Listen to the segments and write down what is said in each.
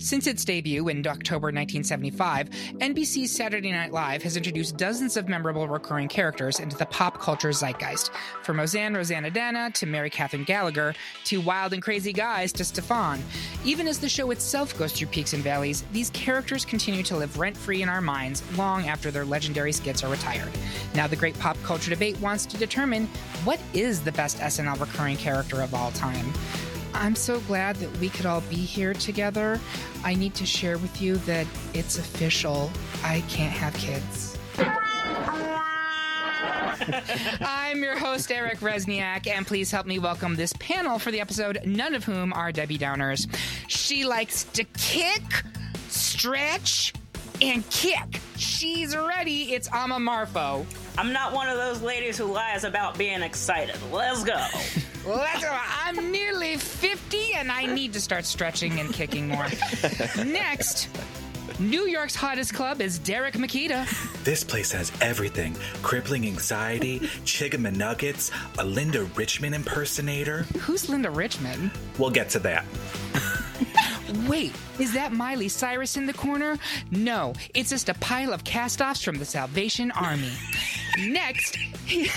Since its debut in October 1975, NBC's Saturday Night Live has introduced dozens of memorable recurring characters into the pop culture zeitgeist. From Roseanne Roseannadanna to Mary Catherine Gallagher to Wild and Crazy Guys to Stefon. Even as the show itself goes through peaks and valleys, these characters continue to live rent free in our minds long after their legendary skits are retired. Now, the great pop culture debate wants to determine what is the best SNL recurring character of all time. I'm so glad that we could all be here together. I need to share with you that it's official. I can't have kids. I'm your host, Eric Rezsnyak, and please help me welcome this panel for the episode, none of whom are Debbie Downers. She likes to kick, stretch, and kick. She's ready. It's Amma Marfo. I'm not one of those ladies who lies about being excited. Let's go. I'm nearly 50 and I need to start stretching and kicking more. Next, New York's hottest club is Derek Mekita. This place has everything crippling anxiety, Chicken Nuggets, a Linda Richmond impersonator. Who's Linda Richmond? We'll get to that. Wait, is that Miley Cyrus in the corner? No, it's just a pile of cast offs from the Salvation Army. Next, he,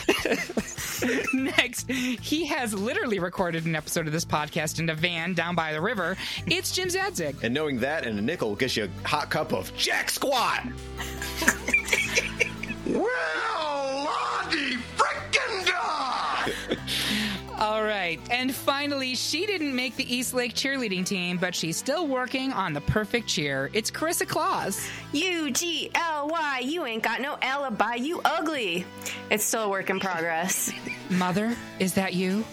next, he has literally recorded an episode of this podcast in a van down by the river. It's Jim Czadzeck. And knowing that and a nickel gets you a hot cup of Jack Squat. well, Lottie frickin' dog! All right. And finally, she didn't make the East Lake cheerleading team, but she's still working on the perfect cheer. It's Karissa Kloss. U G L Y, you ain't got no alibi, you ugly. It's still a work in progress. Mother, is that you?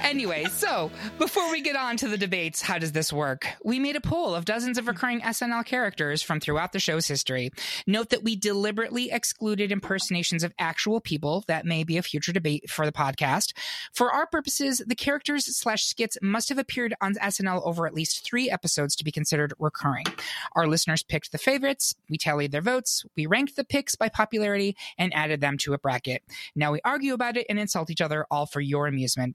anyway, so before we get on to the debates, how does this work? We made a poll of dozens of recurring SNL characters from throughout the show's history. Note that we deliberately excluded impersonations of actual people. That may be a future debate for the podcast. For our purposes, the characters slash skits must have appeared on SNL over at least three episodes to be considered recurring. Our listeners picked the favorites, we tallied their votes, we ranked the picks by popularity, and added them to a bracket. Now we argue about it and insult each other, all for your amusement.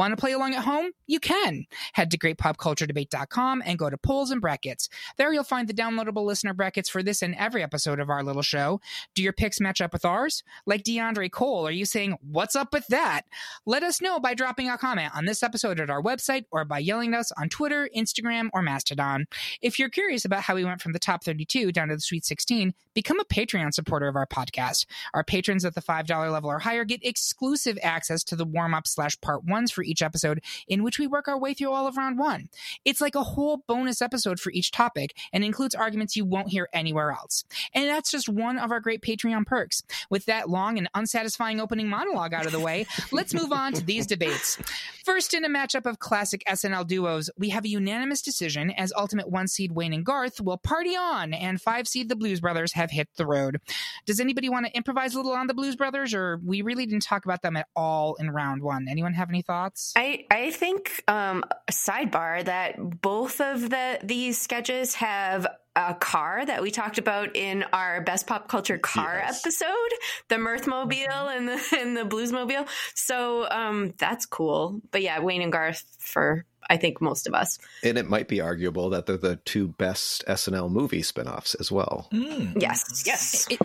Want to play along at home? You can. Head to greatpopculturedebate.com and go to polls and brackets. There you'll find the downloadable listener brackets for this and every episode of our little show. Do your picks match up with ours? Like Diondre Cole, are you saying, What's up with that? Let us know by dropping a comment on this episode at our website or by yelling at us on Twitter, Instagram, or Mastodon. If you're curious about how we went from the top 32 down to the Sweet 16, become a Patreon supporter of our podcast. Our patrons at the $5 level or higher get exclusive access to the warm up slash part ones for episode, in which we work our way through all of round one. It's like a whole bonus episode for each topic and includes arguments you won't hear anywhere else. And that's just one of our great Patreon perks. With that long and unsatisfying opening monologue out of the way, let's move on to these debates. First, in a matchup of classic SNL duos, we have a unanimous decision as ultimate one seed Wayne and Garth will party on, and five seed the Blues Brothers have hit the road. Does anybody want to improvise a little on the Blues Brothers, or we really didn't talk about them at all in round one? Anyone have any thoughts? I I think um sidebar that both of the these sketches have a car that we talked about in our best pop culture car Yes. episode, the Mirthmobile and the and the Bluesmobile. So um that's cool. But yeah, Wayne and Garth for I think most of us. And it might be arguable that they're the two best SNL movie spin-offs as well. Yes. Yes. It-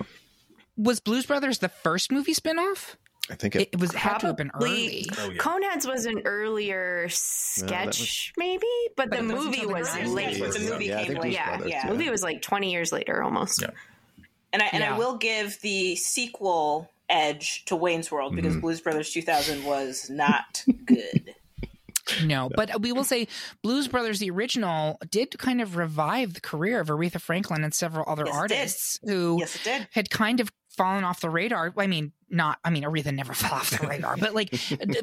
was Blues Brothers the first movie spinoff? I think it, It was had to have been Probably- early. Oh, yeah. Coneheads was an earlier sketch, was- maybe, but, But the movie was late. The movie Yeah, came late. Blues Yeah, Brothers, yeah. movie was like 20 years later almost. Yeah. And I and Yeah. I will give the sequel edge to Wayne's World because Blues Brothers 2000 was not good. No, but we will say Blues Brothers, the original, did kind of revive the career of Aretha Franklin and several other Yes, it did. artists who yes, it did. had kind of fallen off the radar. I mean, not, I mean, Aretha never fell off the radar, but like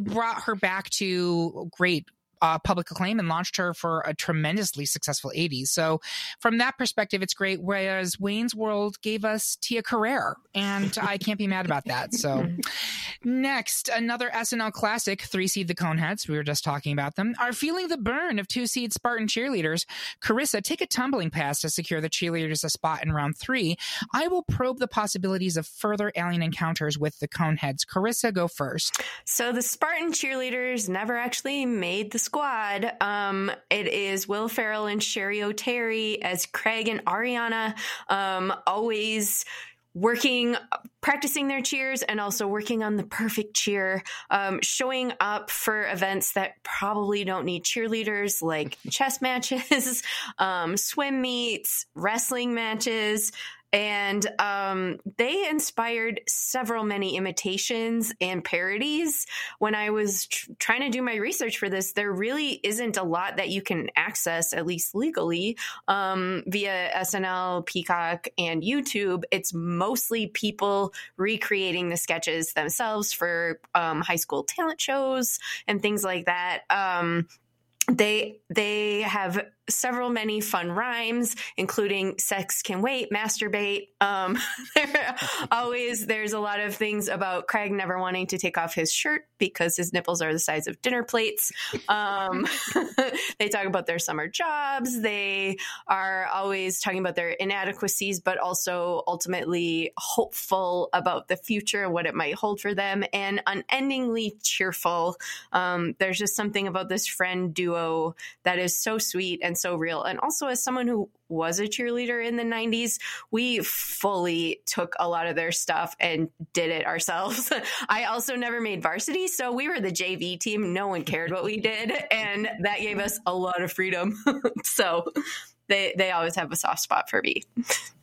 brought her back to great uh, public acclaim and launched her for a tremendously successful 80s. So, from that perspective, it's great. Whereas Wayne's World gave us Tia Carrere, and I can't be mad about that. So, next, another SNL classic, Three Seed the Coneheads. We were just talking about them. Are feeling the burn of two seed Spartan cheerleaders. Karissa, take a tumbling pass to secure the cheerleaders a spot in round three. I will probe the possibilities of further alien encounters with the Coneheads. Karissa, go first. So the Spartan cheerleaders never actually made the squad. Um, it is Will Ferrell and Cheri Oteri as Craig and Arianna, um, always working practicing their cheers and also working on the perfect cheer um, showing up for events that probably don't need cheerleaders like chess matches um, swim meets wrestling matches and um, they inspired several many imitations and parodies. When I was tr- trying to do my research for this, there really isn't a lot that you can access, at least legally, um, via SNL, Peacock, and YouTube. It's mostly people recreating the sketches themselves for um, high school talent shows and things like that. Um, they they have several many fun rhymes including sex can wait masturbate. Um always there's a lot of things about craig never wanting to take off his shirt because his nipples are the size of dinner plates. Um they talk about their summer jobs. They are always talking about their inadequacies but also ultimately hopeful about the future and what it might hold for them and unendingly cheerful. Um there's just something about this friend duo that is so sweet and so real. And also, as someone who was a cheerleader in the 90s, we fully took a lot of their stuff and did it ourselves. I also never made varsity, so we were the JV team. No one cared what we did, and that gave us a lot of freedom. so they they always have a soft spot for me.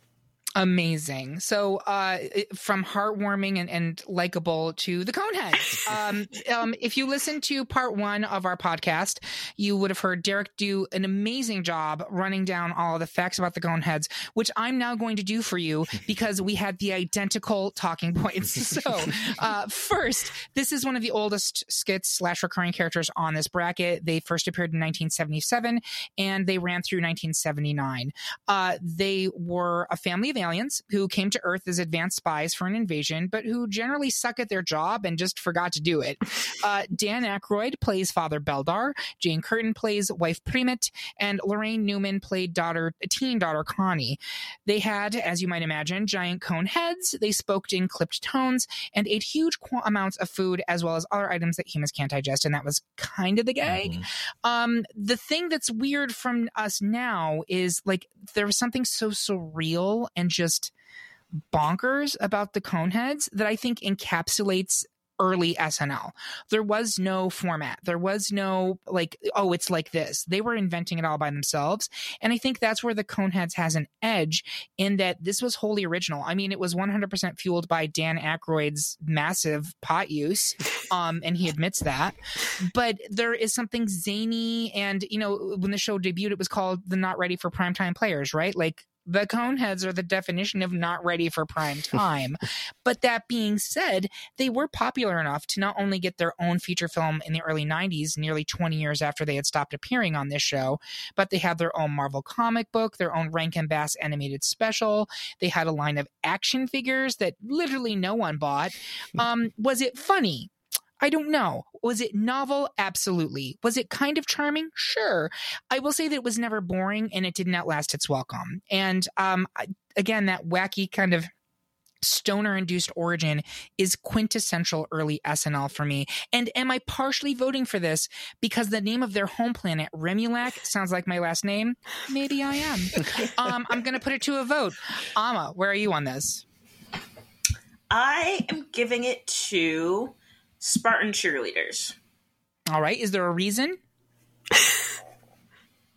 Amazing. So, uh, from heartwarming and, and likable to the Coneheads. Um, um, if you listen to part one of our podcast, you would have heard Derek do an amazing job running down all the facts about the Coneheads, which I'm now going to do for you because we had the identical talking points. So, uh, first, this is one of the oldest skits slash recurring characters on this bracket. They first appeared in 1977 and they ran through 1979. Uh, they were a family of aliens who came to Earth as advanced spies for an invasion, but who generally suck at their job and just forgot to do it. Uh, Dan Aykroyd plays Father Beldar, Jane Curtin plays wife Prymaat, and Laraine Newman played daughter, teen daughter Connie. They had, as you might imagine, giant cone heads. They spoke in clipped tones and ate huge qu- amounts of food as well as other items that humans can't digest, and that was kind of the gag. Mhm. Um, the thing that's weird from us now is like there was something so surreal and just bonkers about the Coneheads that I think encapsulates early SNL. There was no format. There was no like, oh, it's like this. They were inventing it all by themselves. And I think that's where the Coneheads has an edge in that this was wholly original. I mean, it was 100% fueled by Dan Aykroyd's massive pot use. Um, and he admits that. But there is something zany and, you know, when the show debuted, it was called the Not Ready for Primetime Players, right? Like the Coneheads are the definition of not ready for prime time. but that being said, they were popular enough to not only get their own feature film in the early 90s, nearly 20 years after they had stopped appearing on this show, but they had their own Marvel comic book, their own Rankin Bass animated special. They had a line of action figures that literally no one bought. Um, was it funny? I don't know. Was it novel? Absolutely. Was it kind of charming? Sure. I will say that it was never boring and it didn't outlast its welcome. And um, again, that wacky kind of stoner induced origin is quintessential early SNL for me. And am I partially voting for this because the name of their home planet, Remulak, sounds like my last name? Maybe I am. um, I'm going to put it to a vote. Amma, where are you on this? I am giving it to Spartan cheerleaders. All right. Is there a reason?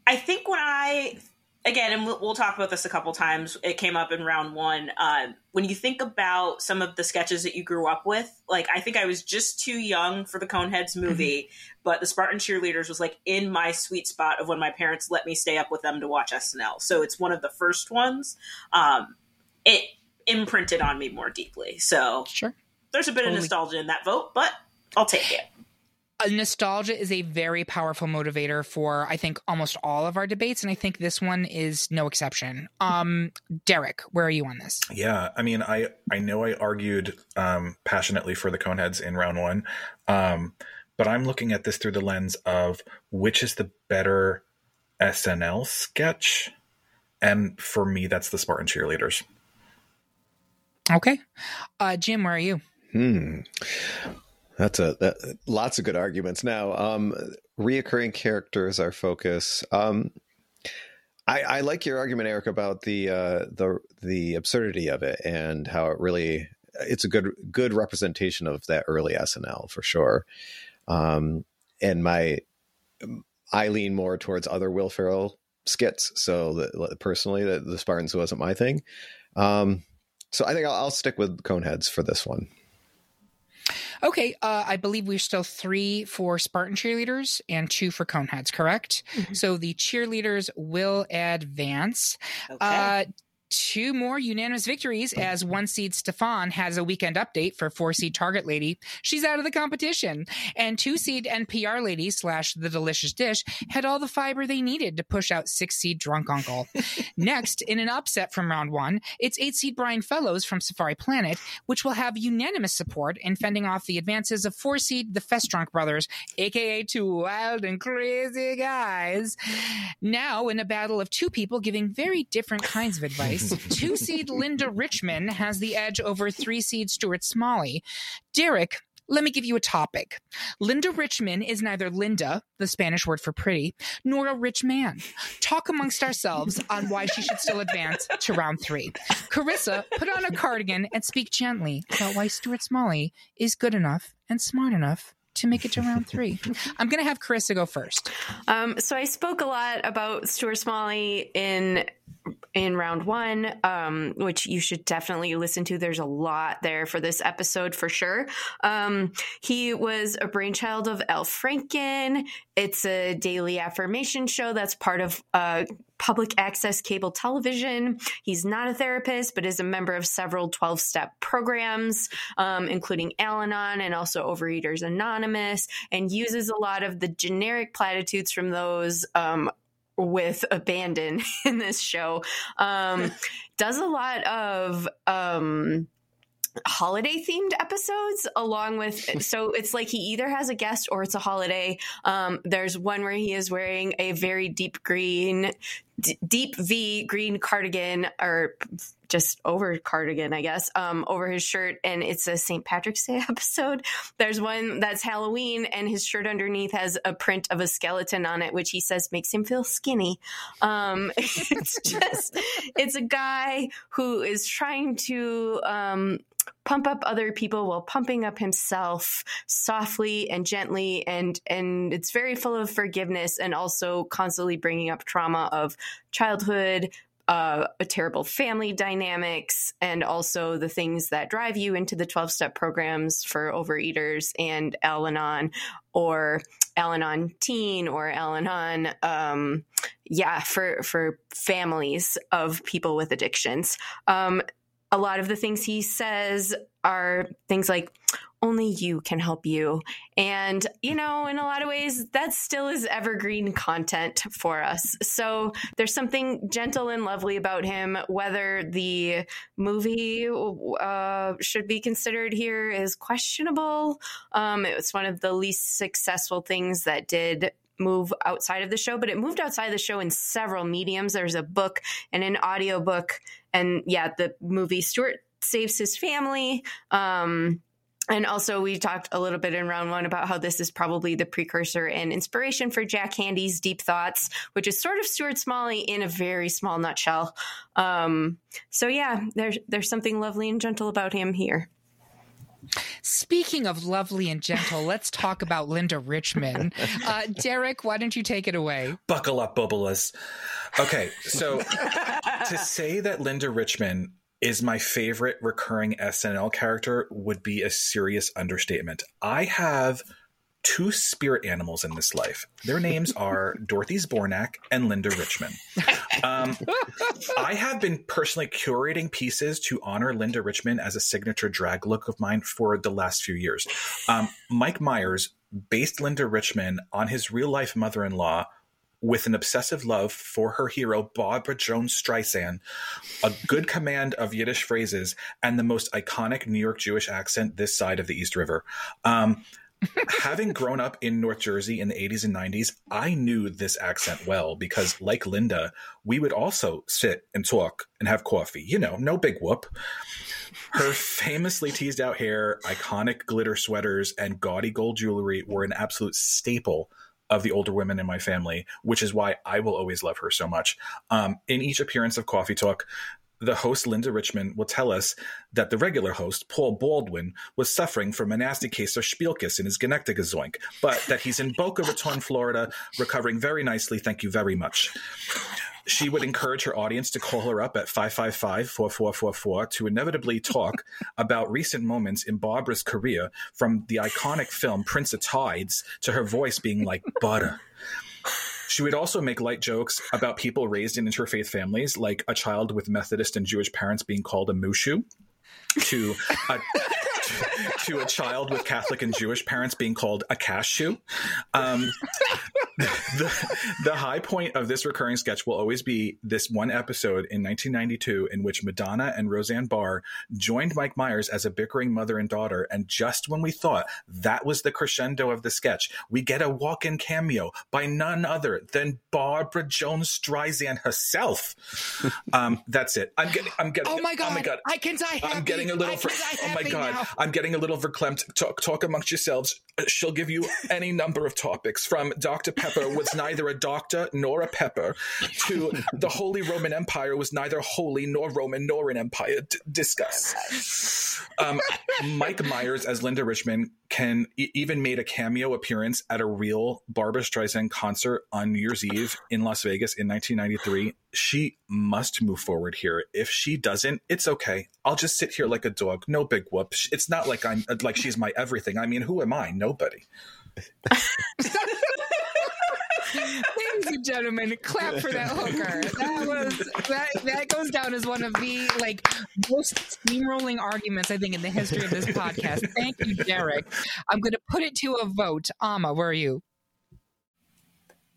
I think when I again, and we'll, we'll talk about this a couple times. It came up in round one. Um, when you think about some of the sketches that you grew up with, like I think I was just too young for the Coneheads movie, but the Spartan Cheerleaders was like in my sweet spot of when my parents let me stay up with them to watch SNL. So it's one of the first ones. Um, it imprinted on me more deeply. So Sure. There's a bit Totally. of nostalgia in that vote, but I'll take it. uh, nostalgia is a very powerful motivator for I think almost all of our debates, and I think this one is no exception. Um, Derek, where are you on this? Yeah, I mean, I I know I argued um, passionately for the Coneheads in round one, um, but I'm looking at this through the lens of which is the better SNL sketch, and for me, that's the Spartan cheerleaders. Okay, uh, Jim, where are you? Hmm. That's a that, lots of good arguments. Now, um, reoccurring characters are focus. Um, I, I like your argument, Eric, about the uh, the the absurdity of it and how it really it's a good good representation of that early SNL for sure. Um, and my I lean more towards other Will Ferrell skits. So the, personally, the, the Spartans wasn't my thing. Um, so I think I'll, I'll stick with Coneheads for this one. Okay, uh, I believe we're still three for Spartan cheerleaders and two for Coneheads, correct? Mm-hmm. So the cheerleaders will advance. Okay. Uh, two more unanimous victories as one seed Stefon has a weekend update for four seed Target Lady. She's out of the competition. And two seed NPR Lady slash The Delicious Dish had all the fiber they needed to push out six seed Drunk Uncle. Next, in an upset from round one, it's eight seed Brian Fellows from Safari Planet, which will have unanimous support in fending off the advances of four seed The Festrunk Brothers, aka two wild and crazy guys. Now, in a battle of two people giving very different kinds of advice, two seed Linda Richman has the edge over three seed Stuart Smalley. Derek, let me give you a topic. Linda Richman is neither Linda, the Spanish word for pretty, nor a rich man. Talk amongst ourselves on why she should still advance to round three. Karissa, put on a cardigan and speak gently about why Stuart Smalley is good enough and smart enough to make it to round three. I'm going to have Karissa go first. Um, so I spoke a lot about Stuart Smalley in in round one, um, which you should definitely listen to. There's a lot there for this episode for sure. Um, he was a brainchild of Al Franken. It's a daily affirmation show that's part of uh, public access cable television. He's not a therapist, but is a member of several 12 step programs, um, including Al Anon and also Overeaters Anonymous, and uses a lot of the generic platitudes from those um, with abandon in this show. Um, does a lot of um, holiday themed episodes along with so it's like he either has a guest or it's a holiday um, there's one where he is wearing a very deep green d- deep v green cardigan or just over cardigan, I guess, um, over his shirt, and it's a St. Patrick's Day episode. There's one that's Halloween, and his shirt underneath has a print of a skeleton on it, which he says makes him feel skinny. Um, it's just, it's a guy who is trying to um, pump up other people while pumping up himself softly and gently and and it's very full of forgiveness and also constantly bringing up trauma of childhood uh, a terrible family dynamics and also the things that drive you into the 12 step programs for overeaters and Al Anon or Al Anon teen or Al Anon, um, yeah, for, for families of people with addictions. Um, a lot of the things he says are things like only you can help you and you know in a lot of ways that still is evergreen content for us so there's something gentle and lovely about him whether the movie uh, should be considered here is questionable um, it was one of the least successful things that did move outside of the show, but it moved outside the show in several mediums. There's a book and an audio book, and yeah, the movie Stuart saves his family. Um, and also, we talked a little bit in round one about how this is probably the precursor and inspiration for Jack Handey's Deep Thoughts, which is sort of Stuart Smalley in a very small nutshell. Um, so yeah, there's there's something lovely and gentle about him here. Speaking of lovely and gentle, let's talk about Linda Richman. Uh, Derek, why don't you take it away? Buckle up, Bubbleas. Okay, so to say that Linda Richman is my favorite recurring SNL character would be a serious understatement. I have two spirit animals in this life. Their names are Dorothy Zbornak and Linda Richman. Um, I have been personally curating pieces to honor Linda Richman as a signature drag look of mine for the last few years. Um, Mike Myers based Linda Richman on his real life mother in law with an obsessive love for her hero, Barbra Jones Streisand, a good command of Yiddish phrases, and the most iconic New York Jewish accent this side of the East River. Um, having grown up in North Jersey in the 80s and 90s, I knew this accent well because, like Linda, we would also sit and talk and have coffee. You know, no big whoop. Her famously teased out hair, iconic glitter sweaters, and gaudy gold jewelry were an absolute staple of the older women in my family, which is why I will always love her so much. Um, in each appearance of Coffee Talk, the host Linda Richman will tell us that the regular host Paul Baldwin was suffering from a nasty case of Spielkis in his Genectigazoink, but that he's in Boca Raton, Florida, recovering very nicely. Thank you very much. She would encourage her audience to call her up at 555 4444 to inevitably talk about recent moments in Barbra's career from the iconic film Prince of Tides to her voice being like butter. She would also make light jokes about people raised in interfaith families, like a child with Methodist and Jewish parents being called a mushu, to a, to a child with Catholic and Jewish parents being called a cashew. Um, the, the high point of this recurring sketch will always be this one episode in 1992 in which Madonna and Roseanne Barr joined Mike Myers as a bickering mother and daughter. And just when we thought that was the crescendo of the sketch, we get a walk in cameo by none other than Barbra Jones Streisand herself. Um, that's it. I'm getting, I'm getting, Oh my god! Oh my God. I can die happy. I'm getting a little. Can oh my god! now. I'm getting a little verklempt. Talk, talk amongst yourselves. She'll give you any number of topics, from Dr. Pepper was neither a doctor nor a pepper, to the Holy Roman Empire was neither holy nor Roman nor an empire. D- discuss. Um, Mike Myers as Linda Richman can even made a cameo appearance at a real Barbra Streisand concert on New Year's Eve in Las Vegas in 1993. She must move forward here. If she doesn't, it's okay. I'll just sit here like a dog. No big whoop. It's not like I'm uh, like she's my everything. I mean, who am I? Nobody. Ladies and gentlemen, clap for that hooker. That was that that goes down as one of the like most steamrolling arguments I think in the history of this podcast. Thank you, Derek. I'm going to put it to a vote. Amma, where are you?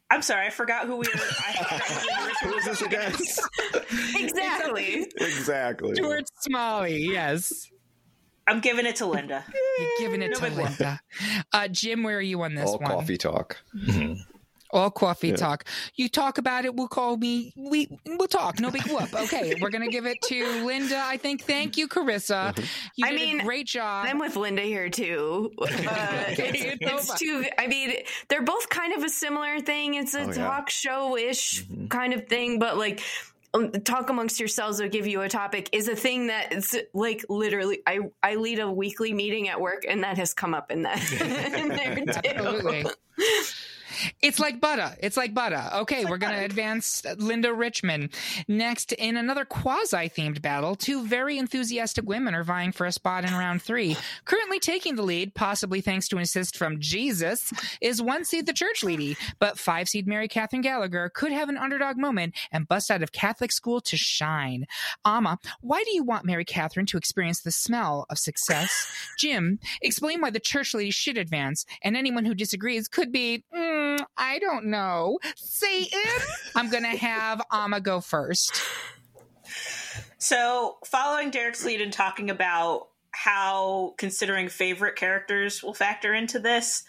I'm sorry, I forgot who we were. I Who is this against? Exactly. exactly. Stuart Smalley. Yes, I'm giving it to Linda. you're giving it No to. Linda. Uh, Jim, where are you on this All one? coffee talk. All coffee Yeah. talk. You talk about it. We'll call me. We we'll talk. No big whoop. Okay, we're gonna give it to Linda. I think. Thank you, Karissa. You I mean, a great job. I'm with Linda here too. Uh, it's, it's it's too. I mean, they're both kind of a similar thing. It's a Oh, yeah. talk show ish Mhm. kind of thing, but like. um, Talk amongst yourselves will give you a topic is a thing that it's like literally. I I lead a weekly meeting at work, and that has come up in that in there too. Absolutely. It's like butter. It's like butter. Okay, we're going to advance Linda Richmond. Next, in another quasi themed battle, two very enthusiastic women are vying for a spot in round three. Currently taking the lead, possibly thanks to an assist from Jesus, is one seed the church lady, but five seed Mary Catherine Gallagher could have an underdog moment and bust out of Catholic school to shine. Amma, why do you want Mary Catherine to experience the smell of success? Jim, explain why the church lady should advance, and anyone who disagrees could be, mm, I don't know, Satan. I'm gonna have Amma go first. So, following Derek's lead and talking about how considering favorite characters will factor into this,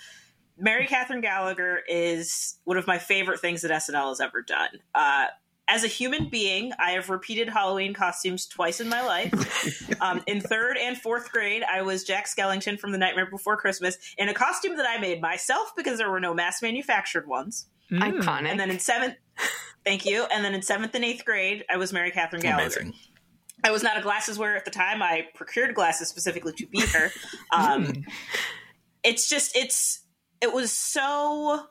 Mary Catherine Gallagher is one of my favorite things that SNL has ever done. Uh, as a human being, I have repeated Halloween costumes twice in my life. um, in third and fourth grade, I was Jack Skellington from The Nightmare Before Christmas in a costume that I made myself because there were no mass manufactured ones. Mm. Iconic. And then in seventh, thank you. And then in seventh and eighth grade, I was Mary Catherine Gallagher. Amazing. I was not a glasses wearer at the time. I procured glasses specifically to be her. Um, it's just it's it was so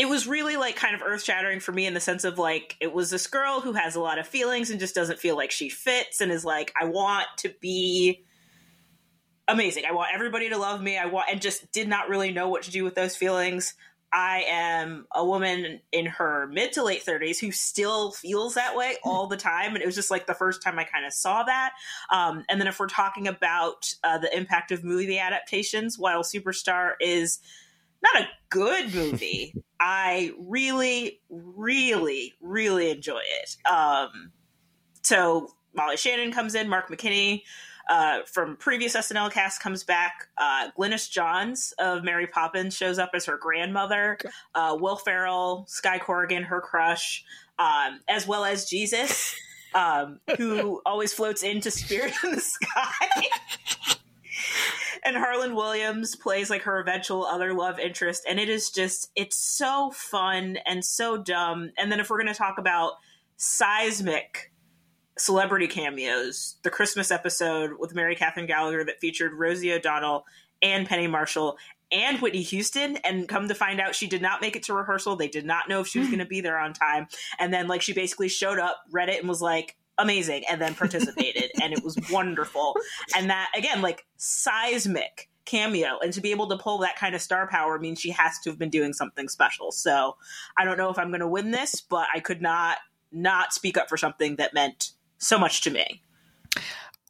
it was really like kind of earth shattering for me in the sense of like it was this girl who has a lot of feelings and just doesn't feel like she fits and is like I want to be amazing. I want everybody to love me. I want and just did not really know what to do with those feelings. I am a woman in her mid to late 30s who still feels that way all the time. And it was just like the first time I kind of saw that. Um, and then if we're talking about uh, the impact of movie adaptations, while Superstar is not a good movie, I really, really, really enjoy it. Um, so Molly Shannon comes in, Mark McKinney uh, from previous SNL cast comes back. Uh, Glynis Johns of Mary Poppins shows up as her grandmother. Uh, Will Ferrell, Sky Corrigan, her crush, um, as well as Jesus, um, who always floats into Spirit in the Sky. and Harland Williams plays like her eventual other love interest, and it is just it's so fun and so dumb. And then if we're going to talk about seismic celebrity cameos, the Christmas episode with Mary Catherine Gallagher that featured Rosie O'Donnell and Penny Marshall and Whitney Houston. And come to find out, she did not make it to rehearsal. They did not know if she was going to be there on time. And then, like, she basically showed up, read it, and was like, amazing, and then participated. and it was wonderful. And that, again, like, seismic cameo and to be able to pull that kind of star power means she has to have been doing something special so i don't know if i'm going to win this but i could not not speak up for something that meant so much to me.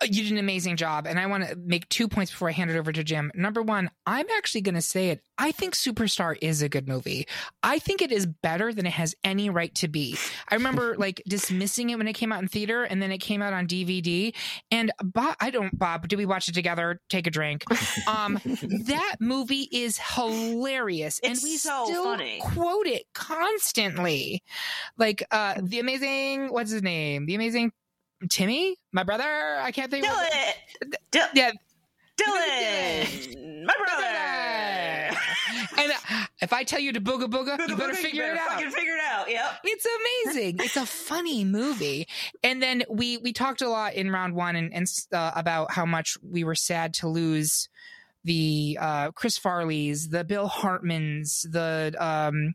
You did an amazing job. And I want to make two points before I hand it over to Jim. Number one, I'm actually going to say it. I think Superstar is a good movie. I think it is better than it has any right to be. I remember like dismissing it when it came out in theater and then it came out on DVD. And Bob, I don't, Bob, did we watch it together? Take a drink. Um, that movie is hilarious. It's and we so still funny. quote it constantly. Like uh, the amazing, what's his name? The amazing Timmy, my brother. I can't think. of Dylan, Dil- Yeah, Dylan, my brother. and uh, if I tell you to booga booga, you better figure it out. Fucking figure it out. Yep. It's amazing. It's a funny movie. And then we we talked a lot in round one and, and uh, about how much we were sad to lose the uh, Chris Farley's, the Phil Hartmans, the um,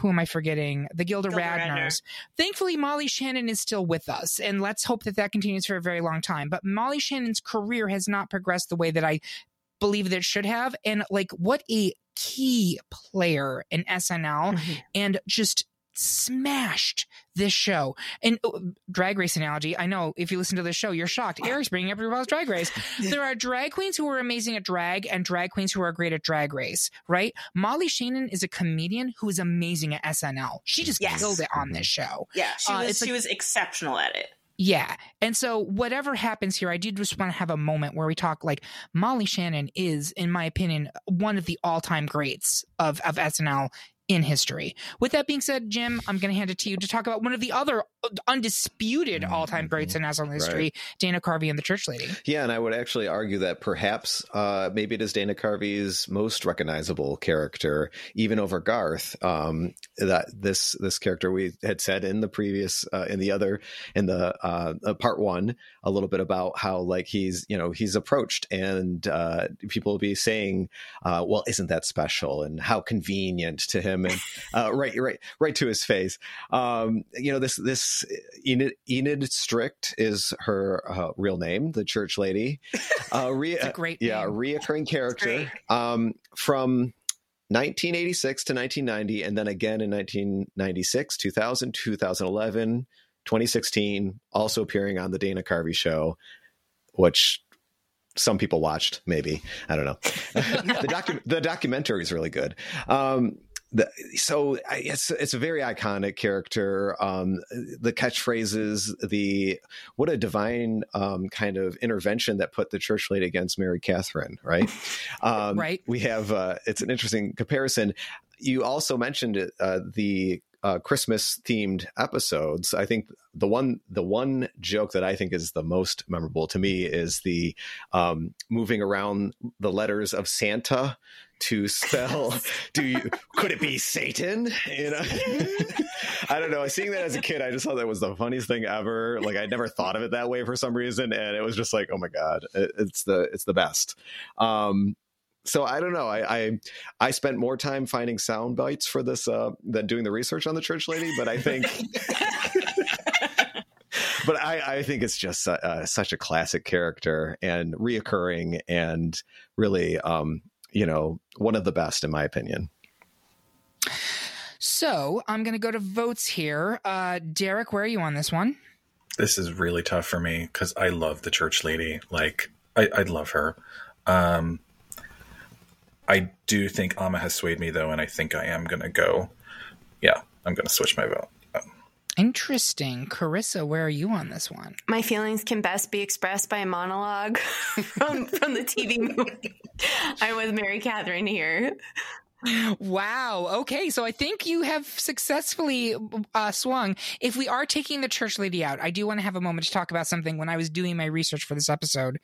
who am I forgetting? The Gilda, Gilda Radners. Thankfully, Molly Shannon is still with us, and let's hope that that continues for a very long time. But Molly Shannon's career has not progressed the way that I believe that it should have. And like, what a key player in SNL, mm-hmm. and just smashed this show. And uh, drag race analogy, I know if you listen to this show, you're shocked. Eric's bringing up RuPaul's Drag Race. There are drag queens who are amazing at drag and drag queens who are great at drag race, right? Molly Shannon is a comedian who is amazing at SNL. She just Yes. killed it on this show. Yeah, she Uh, was it's she like- was exceptional at it. Yeah. And so whatever happens here, I do just want to have a moment where we talk like Molly Shannon is, in my opinion, one of the all time greats of, of SNL in history. With that being said, Jim, I'm going to hand it to you to talk about one of the other undisputed all time greats in SNL history, Dana Carvey and the Church Lady. Yeah, and I would actually argue that perhaps uh, maybe it is Dana Carvey's most recognizable character, even over Garth. Um, that this this character we had said in the previous uh, in the other in the uh, uh, part one a little bit about how like he's you know he's approached and uh, people will be saying, uh, well, isn't that special and how convenient to him and uh, right right right to his face. Um, you know this this Enid, Enid Strict is her uh, real name, the church lady. Uh, re- It's a great yeah, name. reoccurring character um, from 1986 to 1990, and then again in 1996, 2000, 2011, 2016, also appearing on the Dana Carvey show, which some people watched, maybe I don't know. the docu- the documentary is really good. Um, the, so I- it's it's a very iconic character. Um, the catchphrases, the what a divine um, kind of intervention that put the church lady against Mary Catherine, right? Um, Right. We have uh, it's an interesting comparison. You also mentioned uh, the uh, Christmas themed episodes. I think the one the one joke that I think is the most memorable to me is the um, moving around the letters of Santa to spell do you could it be satan? You know? I don't know. Seeing that as a kid i just thought that was the funniest thing ever. Like I'd never thought of it that way for some reason and it was just like oh my god it, it's the it's the best. Um so I don't know. I, I I spent more time finding sound bites for this uh, than doing the research on the church lady. But I think but I, I think it's just uh, such a classic character and reoccurring and really, um, you know, one of the best in my opinion. So I'm going to go to votes here. Uh, Derek, where are you on this one? This is really tough for me because I love the church lady. Like, I, I love her. Um, I do think Amma has swayed me though, and I think I am going to go. Yeah, I'm going to switch my vote. Interesting. Karissa, where are you on this one? My feelings can best be expressed by a monologue from, from the TV movie. I'm with Mary Catherine here. Wow. Okay. So I think you have successfully uh, swung. If we are taking the church lady out, I do want to have a moment to talk about something when I was doing my research for this episode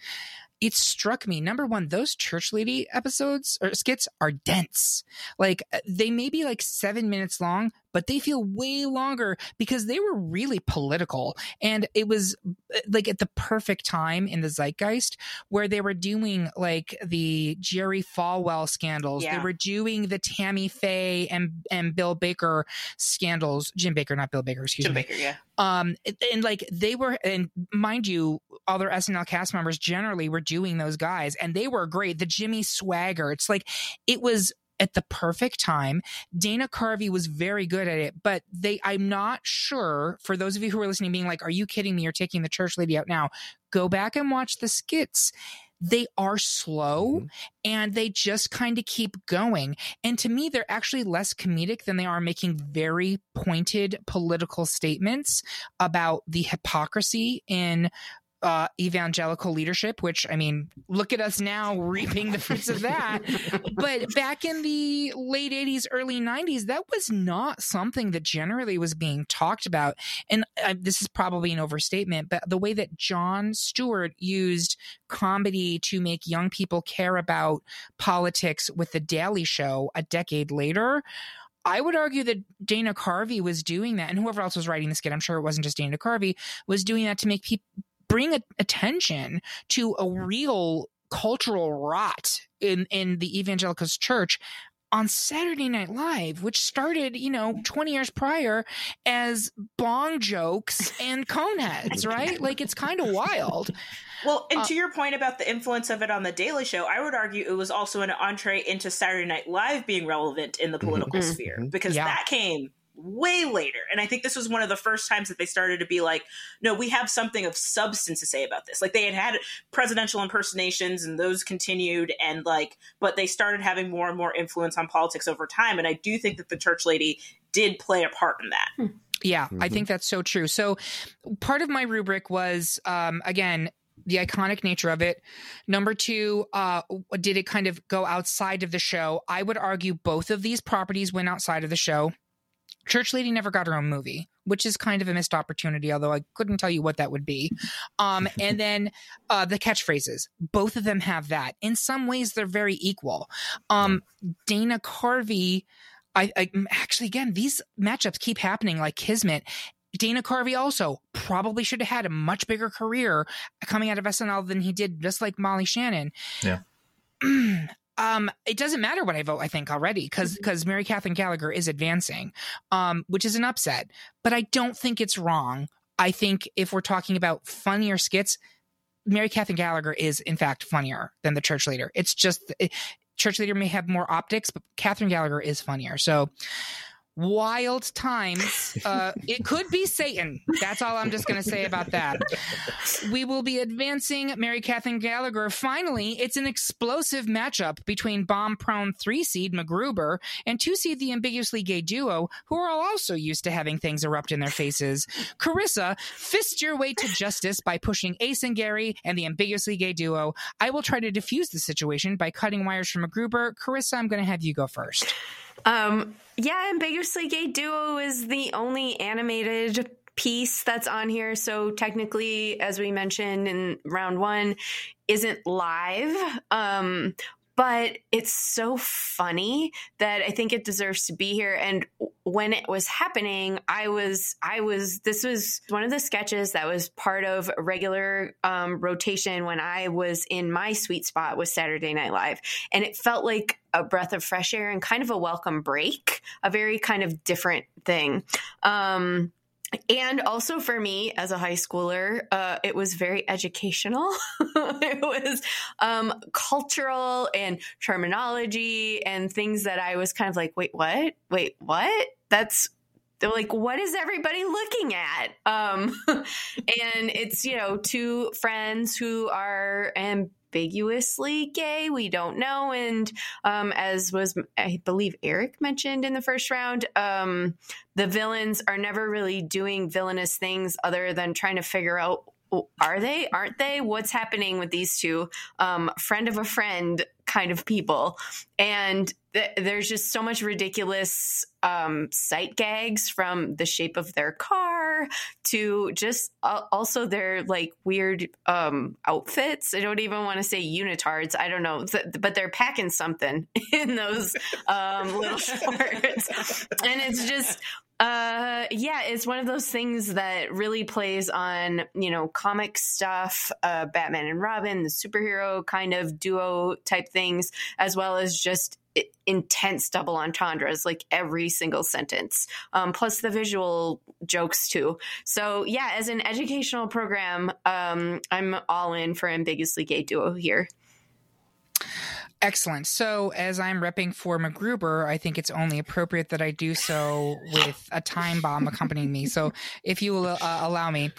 it struck me number one those church lady episodes or skits are dense. Like uh, they may be like seven minutes long but they feel way longer because they were really political. And it was uh, like at the perfect time in the zeitgeist where they were doing like the jerry falwell scandals. Yeah. they were doing the tammy faye and and bill baker scandals. Jim Bakker, not bill baker excuse jim me. Baker. yeah. Um and like they were and mind you other snl cast members generally were doing those guys and they were great. The jimmy swaggart it's like it was at the perfect time. Dana Carvey was very good at it, but they I'm not sure for those of you who are listening being like are you kidding me you're taking the church lady out now. Go back and watch the skits they are slow mm-hmm. and they just kind of keep going. And to me, they're actually less comedic than they are making very pointed political statements about the hypocrisy in uh, evangelical leadership, which I mean, look at us now reaping the fruits of that. but back in the late 80s, early 90s, that was not something that generally was being talked about. And uh, this is probably an overstatement, but the way that Jon Stewart used comedy to make young people care about politics with The Daily Show a decade later. I would argue that Dana Carvey was doing that, and whoever else was writing the skit, I'm sure it wasn't just Dana Carvey, was doing that to make people bring a- attention to a real cultural rot in in the evangelicals church on Saturday Night Live, which started, you know, 20 years prior as bong jokes and coneheads, right? Like it's kind of wild. Well, and uh, to your point about the influence of it on the Daily Show, I would argue it was also an entree into Saturday Night Live being relevant in the political mm-hmm. sphere because yeah. that came way later. And I think this was one of the first times that they started to be like, no, we have something of substance to say about this. Like they had had presidential impersonations and those continued and like, but they started having more and more influence on politics over time. And I do think that the church lady did play a part in that. Hmm. Yeah, mm-hmm. I think that's so true. So part of my rubric was, um, again, the iconic nature of it. Number two, uh, did it kind of go outside of the show? I would argue both of these properties went outside of the show. Church Lady never got her own movie, which is kind of a missed opportunity, although I couldn't tell you what that would be. Um, and then uh, the catchphrases, both of them have that. In some ways, they're very equal. Um, Dana Carvey, I, I actually, again, these matchups keep happening like Kismet. Dana Carvey also probably should have had a much bigger career coming out of SNL than he did, just like Molly Shannon. Yeah. um, it doesn't matter what I vote. I think already because because mm-hmm. Mary Catherine Gallagher is advancing, um, which is an upset. But I don't think it's wrong. I think if we're talking about funnier skits, Mary Catherine Gallagher is in fact funnier than the church leader. It's just it, church leader may have more optics, but Catherine Gallagher is funnier. So wild times. Uh, it could be Satan. That's all I'm just going to say about that. We will be advancing Mary Catherine Gallagher. Finally, it's an explosive matchup between bomb prone three seed MacGruber and two seed the ambiguously gay duo, who are also used to having things erupt in their faces. Karissa, fist your way to justice by pushing Ace and Gary and the ambiguously gay duo. I will try to defuse the situation by cutting wires from MacGruber. Karissa, I'm going to have you go first. Um, yeah, Ambiguously Gay Duo is the only animated piece that's on here. So technically, as we mentioned in round one, isn't live. Um, but it's so funny that I think it deserves to be here. And when it was happening, I was, I was, this was one of the sketches that was part of regular um, rotation when I was in my sweet spot with Saturday Night Live. And it felt like a breath of fresh air and kind of a welcome break, a very kind of different thing. Um, and also for me as a high schooler, uh, it was very educational. it was um, cultural and terminology and things that I was kind of like, wait, what? Wait, what? That's they're like, what is everybody looking at? Um, and it's, you know, two friends who are ambiguously gay. We don't know. And um, as was, I believe, Eric mentioned in the first round, um, the villains are never really doing villainous things other than trying to figure out are they aren't they what's happening with these two um, friend of a friend kind of people. And th- there's just so much ridiculous um, sight gags from the shape of their car to just uh, also their like weird um, outfits. I don't even want to say unitards i don't know th- but they're packing something in those um, little shorts. And it's just uh, yeah, it's one of those things that really plays on, you know, comic stuff, uh, Batman and Robin, the superhero kind of duo type things, as well as just intense double entendres, like every single sentence, um, plus the visual jokes too. So, yeah, as an educational program, um, I'm all in for ambiguously gay duo here. Excellent. So, as I'm repping for MacGruber, I think it's only appropriate that I do so with a time bomb accompanying me. So, if you will uh, allow me.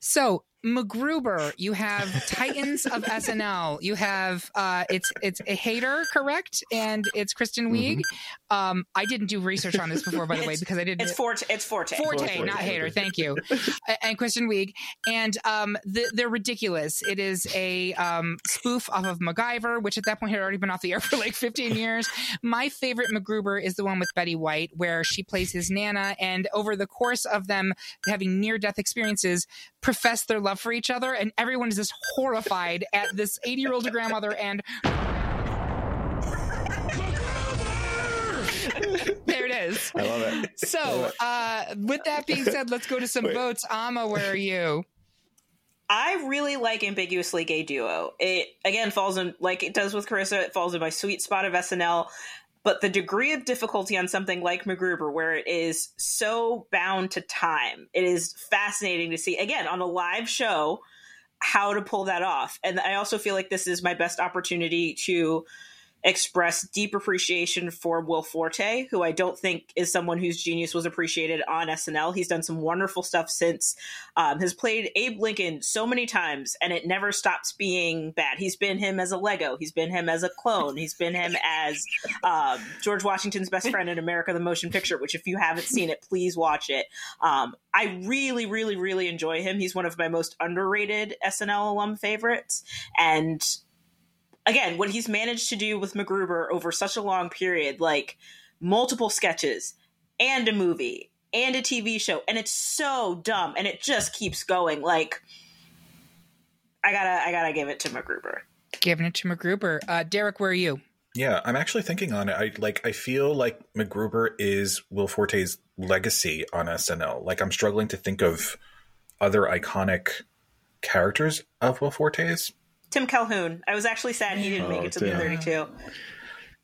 So, MacGruber, you have Titans of SNL. You have uh, it's it's a Hader, correct? And it's Kristen Wiig. Mm-hmm. Um, I didn't do research on this before, by the way, because I didn't. It's Forte. It's Forte. Forte, Forte not Forte. Hader. Thank you. and Kristen Wiig, and um, the, they're ridiculous. It is a um, spoof off of MacGyver, which at that point had already been off the air for like 15 years. My favorite MacGruber is the one with Betty White, where she plays his nana, and over the course of them having near death experiences, profess their love for each other, and everyone is just horrified at this 80 year old grandmother and. there it is. I love it. So, uh, with that being said, let's go to some Wait. votes. Amma, where are you? I really like ambiguously gay duo. It again falls in like it does with Karissa. It falls in my sweet spot of SNL. But the degree of difficulty on something like MacGruber, where it is so bound to time, it is fascinating to see again on a live show how to pull that off. And I also feel like this is my best opportunity to express deep appreciation for Will Forte, who I don't think is someone whose genius was appreciated on SNL. He's done some wonderful stuff since. Um, has played Abe Lincoln so many times, and it never stops being bad. He's been him as a Lego. He's been him as a clone. He's been him as um, George Washington's best friend in America the Motion Picture. Which, if you haven't seen it, please watch it. Um, I really, really, really enjoy him. He's one of my most underrated SNL alum favorites, and again, what he's managed to do with MacGruber over such a long period, like multiple sketches and a movie and a TV show, and it's so dumb and it just keeps going. Like, I gotta, I gotta give it to MacGruber. Giving it to MacGruber. Uh, Derek, where are you? Yeah, I'm actually thinking on it. I like. I feel like MacGruber is Will Forte's legacy on SNL. Like, I'm struggling to think of other iconic characters of Will Forte's Tim Calhoun. I was actually sad he didn't oh, make it to damn. the 32.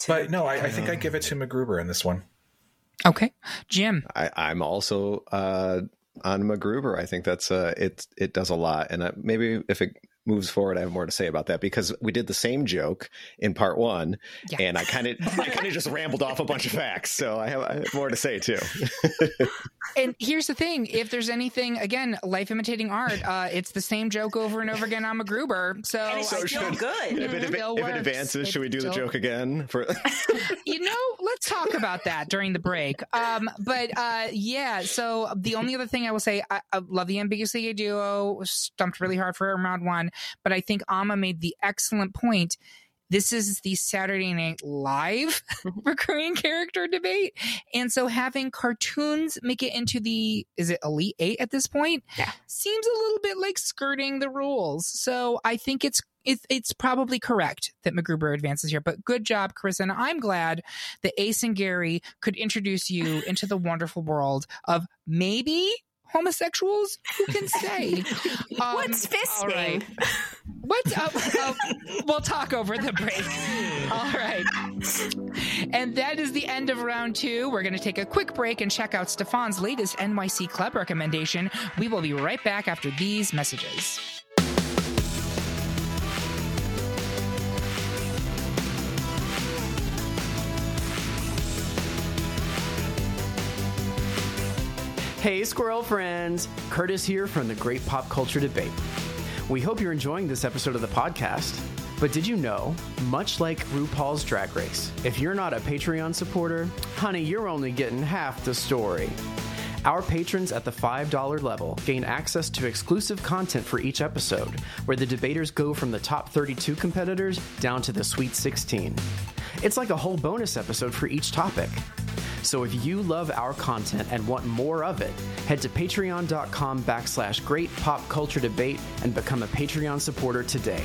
But no, I, I, think I give it to MacGruber in this one. Okay, Jim. I, am also uh, on MacGruber. I think that's uh, it. It does a lot, and uh, maybe if it moves forward, I have more to say about that because we did the same joke in part one, yeah. and I kind of I kind of just rambled off a bunch of facts, so I have, I have more to say too. and here's the thing: if there's anything, again, life imitating art, uh, it's the same joke over and over again on MacGruber. So, so should, good. If it, if it, if it advances, it should we do still... the joke again? For you know, let's talk about that during the break. Um, but uh, yeah, so the only other thing I will say, I, I love the ambiguously duo. Stumped really hard for round one, but I think Amma made the excellent point this is the Saturday Night Live recurring character debate. And so having cartoons make it into the, is it Elite Eight at this point? Yeah. Seems a little bit like skirting the rules. So I think it's it's, it's probably correct that MacGruber advances here, but good job, Chris. And I'm glad that Ace and Gary could introduce you into the wonderful world of maybe homosexuals? Who can say? Um, What's fisting? Right. What? Uh, uh, we'll talk over the break. All right. And that is the end of round two. We're going to take a quick break and check out Stefon's latest NYC club recommendation. We will be right back after these messages. Hey, squirrel friends! Curtis here from the Great Pop Culture Debate. We hope you're enjoying this episode of the podcast. But did you know, much like RuPaul's Drag Race, if you're not a Patreon supporter, honey, you're only getting half the story. Our patrons at the $5 level gain access to exclusive content for each episode, where the debaters go from the top 32 competitors down to the Sweet 16. It's like a whole bonus episode for each topic. So if you love our content and want more of it, head to patreon.com backslash great pop culture debate and become a Patreon supporter today.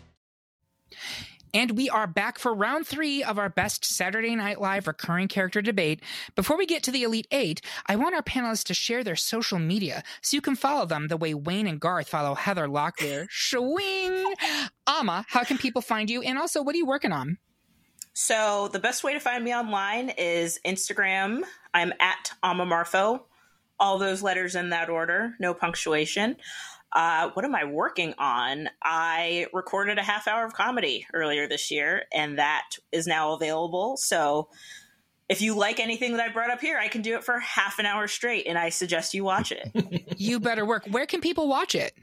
And we are back for round three of our best Saturday Night Live recurring character debate. Before we get to the Elite Eight, I want our panelists to share their social media so you can follow them the way Wayne and Garth follow Heather Locklear. Shwing! Amma, how can people find you? And also, what are you working on? So the best way to find me online is Instagram. I'm at Amamarfo. All those letters in that order, no punctuation. Uh, what am I working on? I recorded a half hour of comedy earlier this year, and that is now available. So if you like anything that I brought up here, I can do it for half an hour straight, and I suggest you watch it. you better work. Where can people watch it?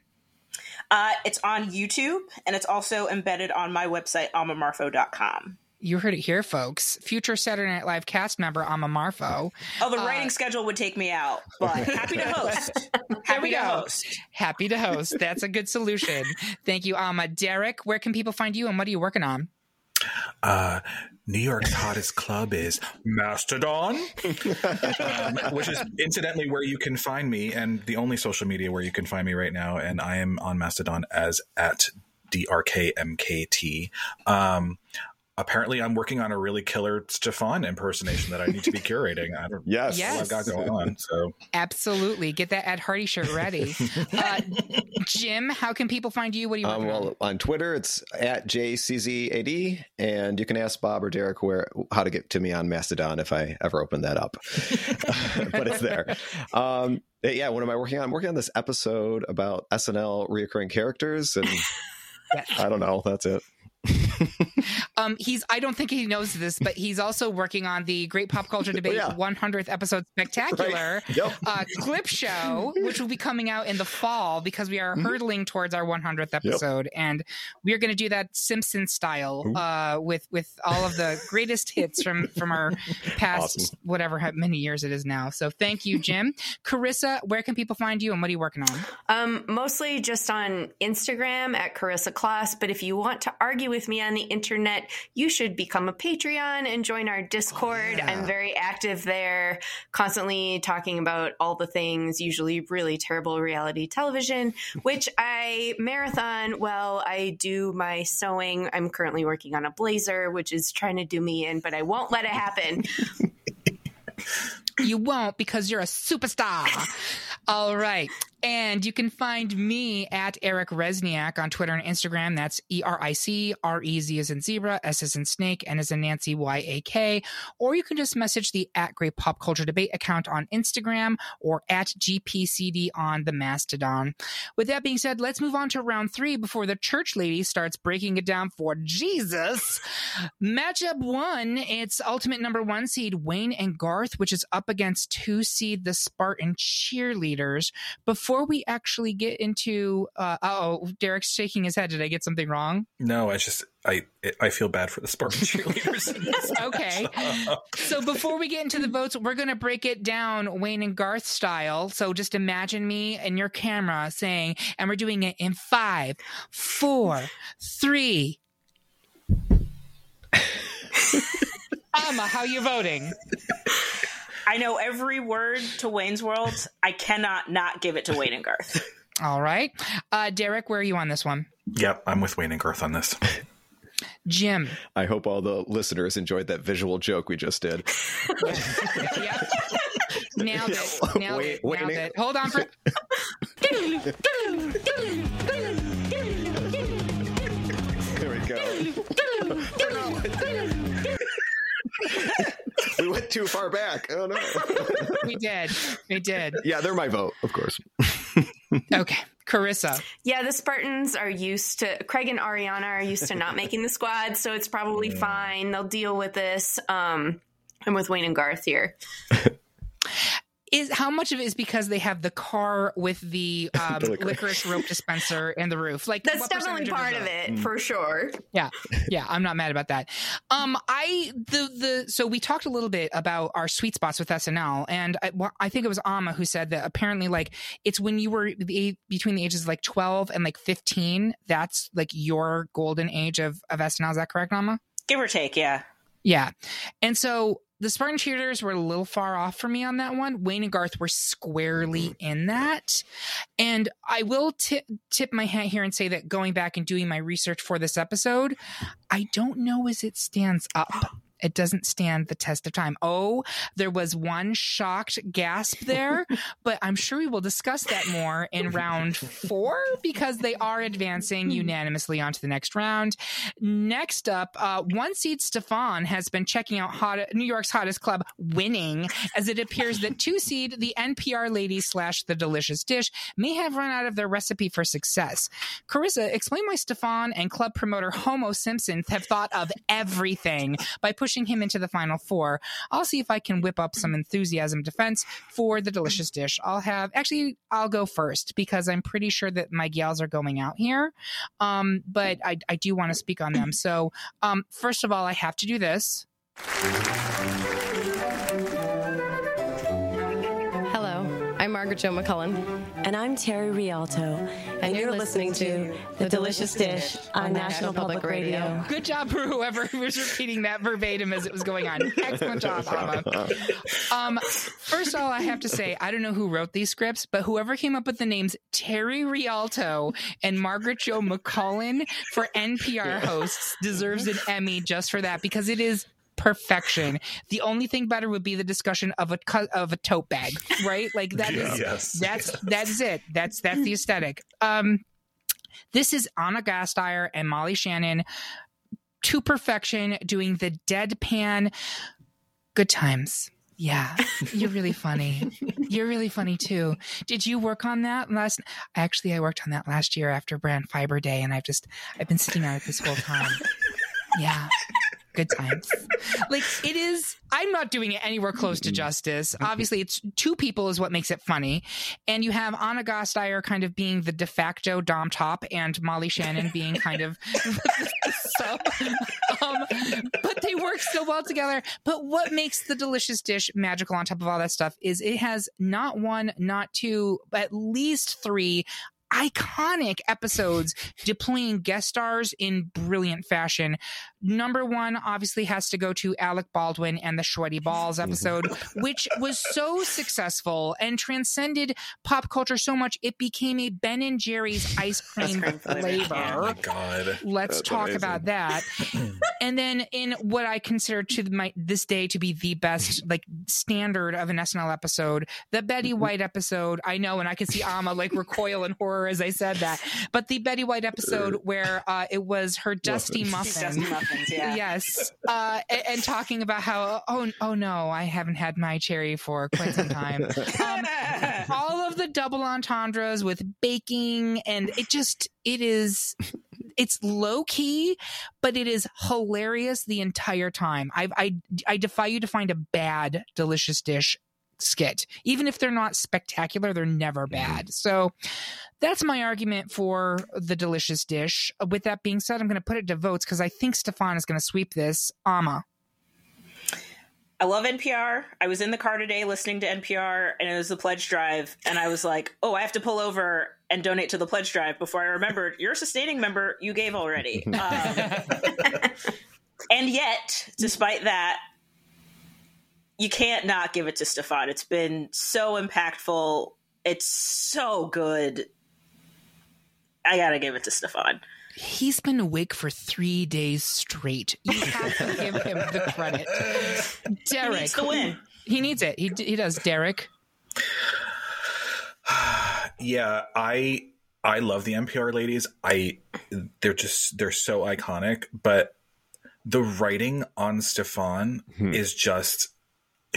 Uh, it's on YouTube, and it's also embedded on my website, amamarfo.com. You heard it here, folks. Future Saturday Night Live cast member Amma Marfo. Oh, the writing uh, schedule would take me out, but happy to host. happy to host. Happy to host. That's a good solution. Thank you, Amma. Derek, where can people find you and what are you working on? Uh, New York's hottest club is Mastodon, um, which is incidentally where you can find me and the only social media where you can find me right now. And I am on Mastodon as at DRKMKT. Um, apparently I'm working on a really killer Stefon impersonation that I need to be curating. I don't yes. yes. I've got going on. So absolutely get that Ed Hardy shirt ready. uh, Jim, how can people find you? What do you um, well on? on Twitter? It's at jczad, and you can ask Bob or Derek where how to get to me on Mastodon if I ever open that up. but it's there. Um, yeah, what am I working on? I'm working on this episode about SNL reoccurring characters, and I don't know. That's it. um, he's I don't think he knows this, but he's also working on the Great Pop Culture Debate yeah. 100th episode spectacular right. yep. uh, clip show, which will be coming out in the fall because we are mm-hmm. hurtling towards our 100th episode, yep. and we are going to do that Simpson style uh, with with all of the greatest hits from from our past awesome. whatever how many years it is now. So thank you, Jim. Karissa, where can people find you, and what are you working on? Um, mostly just on Instagram at Karissa Kloss, but if you want to argue with me on the internet, you should become a Patreon and join our Discord. Oh, yeah. I'm very active there, constantly talking about all the things, usually really terrible reality television, which I marathon while I do my sewing. I'm currently working on a blazer, which is trying to do me in, but I won't let it happen. you won't because you're a superstar. All right. And you can find me at Eric Rezsnyak on Twitter and Instagram. That's E R I C R E Z as in zebra, S as in snake, N as in Nancy, Y A K. Or you can just message the at Great Pop Culture Debate account on Instagram or at GPCD on the Mastodon. With that being said, let's move on to round three before the church lady starts breaking it down for Jesus. Matchup one, it's ultimate number one seed Wayne and Garth, which is up against two seed the Spartan cheerleaders. Before we actually get into, uh, oh, Derek's shaking his head. Did I get something wrong? No, I just I I feel bad for the Spartan cheerleaders. okay. So before we get into the votes, we're going to break it down Wayne and Garth style. So just imagine me and your camera saying, and we're doing it in five, four, three. Amma, how you voting? I know every word to Wayne's World. I cannot not give it to Wayne and Garth. All right. Uh, Derek, where are you on this one? Yep, I'm with Wayne and Garth on this. Jim. I hope all the listeners enjoyed that visual joke we just did. yep. Nailed it. Nailed Wait- it. wait a Nailed minute. it. Hold on for. There we go. we went too far back. Oh no. we did. We did. yeah, they're my vote, of course. Okay. Karissa. Yeah, the Spartans are used to Craig and Arianna are used to not making the squad, so it's probably fine. They'll deal with this. Um, I'm with Wayne and Garth here. Is how much of it is because they have the car with the, um, The licorice. licorice rope dispenser and the roof? Like That's definitely part is of that? it for sure. Yeah, yeah, I'm not mad about that. Um, I the the so we talked a little bit about our sweet spots with SNL, and I, well, I think it was Amma who said that apparently like it's when you were the, between the ages of like 12 and like 15, that's like your golden age of of SNL. Is that correct, Amma? Give or take, yeah. Yeah. And so the Spartan cheerleaders were a little far off for me on that one. Wayne and Garth were squarely in that. And I will tip, tip my hat here and say that going back and doing my research for this episode, I don't know as it stands up. It doesn't stand the test of time. Oh, there was one shocked gasp there, but I'm sure we will discuss that more in round four because they are advancing unanimously onto the next round. Next up, uh, one seed Stefon has been checking out hot, New York's hottest club, winning, as it appears that two seed, the NPR lady slash the delicious dish, may have run out of their recipe for success. Karissa, explain why Stefon and club promoter Homo Simpson have thought of everything by pushing him into the final four. I'll see if I can whip up some enthusiasm defense for the delicious dish. I'll have actually I'll go first because I'm pretty sure that my gals are going out here. Um, but I, I do want to speak on them. So um, first of all, I have to do this. I'm Margaret Jo McCullin. And I'm Terry Rialto. And, you're, listening, to The Delicious Dish on National Public Radio. Good job for whoever was repeating that verbatim as it was going on. Excellent job, Amma. Um, first of all, I have to say, I don't know who wrote these scripts, but whoever came up with the names Terry Rialto and Margaret Jo McCullin for NPR hosts deserves an Emmy just for that because it is perfection. The only thing better would be the discussion of a of a tote bag, right? Like that is Yes. that's that's it. That's that's the aesthetic. Um, this is Anna Gasteyer and Molly Shannon to perfection doing the deadpan good times. Yeah, you're really funny. You're really funny too. Did you work on that last? Actually, I worked on that last year after Brand Fiber Day, and I've just I've been sitting on it this whole time. Yeah, good times. Like it is. I'm not doing it anywhere close to justice. Obviously, it's two people is what makes it funny, and you have Anna Gasteyer kind of being the de facto dom top, and Molly Shannon being kind of sub. Um, but they work so well together. But what makes the delicious dish magical on top of all that stuff is it has not one, not two, but at least three iconic episodes deploying guest stars in brilliant fashion. Number one obviously has to go to Alec Baldwin and the Sweaty Balls episode, which was so successful and transcended pop culture so much it became a Ben and Jerry's ice cream cream flavor, flavor. Oh my god. Let's That's talk amazing. about that. and then in what I consider to my this day to be the best like standard of an SNL episode, the Betty Mm-hmm. White episode. I know, and I could see Amma like recoil in horror as I said that. But the Betty White episode where uh, it was her dusty muffin, Muffins, yeah. yes, uh, and, and talking about how oh oh no, I haven't had my cherry for quite some time. Um, all of the double entendres with baking, and it just it is it's low key, but it is hilarious the entire time. I I I defy you to find a bad delicious dish skit. Even if they're not spectacular, they're never bad. So that's my argument for the delicious dish. With that being said, I'm going to put it to votes because I think Stefon is going to sweep this. Amma. I love NPR. I was in the car today listening to NPR, and it was the pledge drive, and I was like, "Oh, I have to pull over and donate to the pledge drive." Before I remembered, you're a sustaining member. You gave already, um, and yet, despite that, you can't not give it to Stefon. It's been so impactful. It's so good. I gotta give it to Stefon. He's been awake for three days straight. You have to give him the credit. Derek. He needs to win. He needs it. He, he does. Derek. yeah, I I love the NPR ladies. I they're just they're so iconic, but the writing on Stefon hmm. is just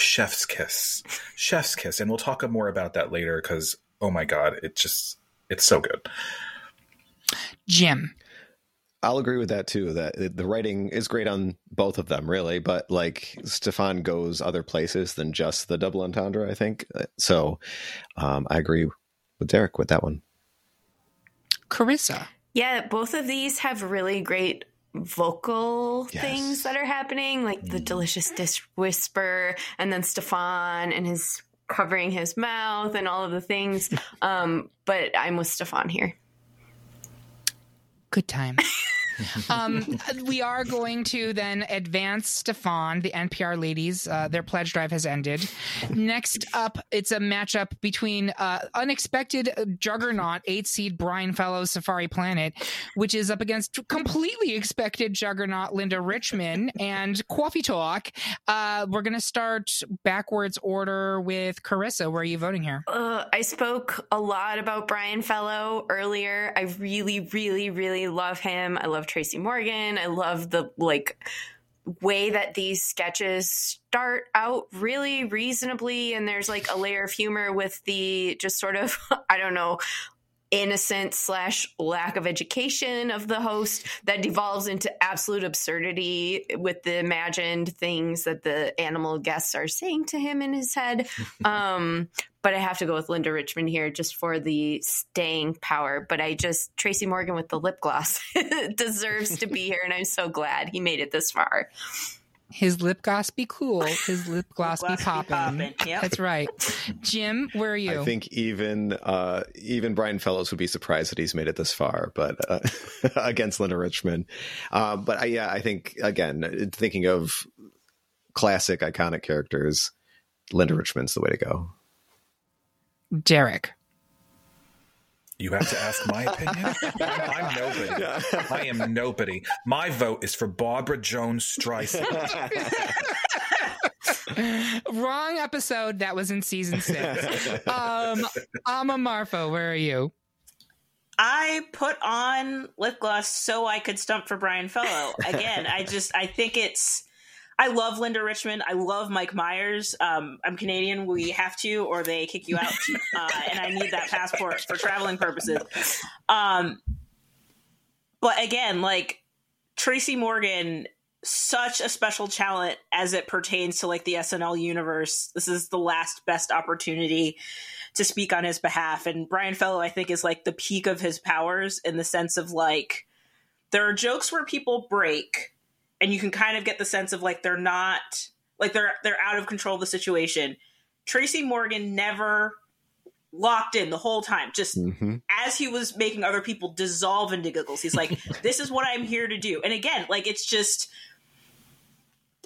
chef's kiss. Chef's kiss. And we'll talk more about that later cuz oh my god, it just it's so good. Jim. I'll agree with that too. That the writing is great on both of them, really. But like Stefon goes other places than just the double entendre. I think so. Um, I agree with Derek with that one. Karissa. Yeah, both of these have really great vocal Yes. things that are happening, like the delicious dish whisper, and then Stefon and his covering his mouth and all of the things. Um, but I'm with Stefon here. Good time. um, we are going to then advance Stefon, the NPR ladies. Uh, their pledge drive has ended. Next up, it's a matchup between uh, unexpected juggernaut eight seed Brian Fellows Safari Planet, which is up against completely expected juggernaut Linda Richmond and Coffee Talk. Uh, we're going to start backwards order with Karissa. Where are you voting here? Uh, I spoke a lot about Brian Fellow earlier. I really, really, really love him. I love Tracy Morgan. I love the like way that these sketches start out really reasonably and there's like a layer of humor with the just sort of I don't know innocent slash lack of education of the host that devolves into absolute absurdity with the imagined things that the animal guests are saying to him in his head. um, but I have to go with Linda Richmond here just for the staying power. But I just Tracy Morgan with the lip gloss deserves to be here, and I'm so glad he made it this far. His lip gloss be cool. His lip gloss, gloss be be popping. poppin', yep. That's right. Jim, where are you? I think even uh, even Brian Fellows would be surprised that he's made it this far, but uh, against Linda Richmond. Uh, but I, yeah, I think again, thinking of classic iconic characters, Linda Richmond's the way to go. Derek. You have to ask my opinion. I'm nobody. I am nobody. My vote is for Barbra Jones Streisand. Wrong episode. That was in season six. Um, Amma Marfo, where are you? I put on lip gloss so I could stump for Brian Fellow. Again, I just I think it's I love Linda Richmond. I love Mike Myers. Um, I'm Canadian. We have to, or they kick you out. Uh, and I need that passport for traveling purposes. Um, but again, like Tracy Morgan, such a special talent as it pertains to like the SNL universe. This is the last best opportunity to speak on his behalf. And Brian Fellow, I think, is like the peak of his powers in the sense of like there are jokes where people break, and you can kind of get the sense of like they're not like they're they're out of control of the situation. Tracy Morgan never locked in the whole time, just mm-hmm. as he was making other people dissolve into giggles. He's like, "This is what I'm here to do." And again, like it's just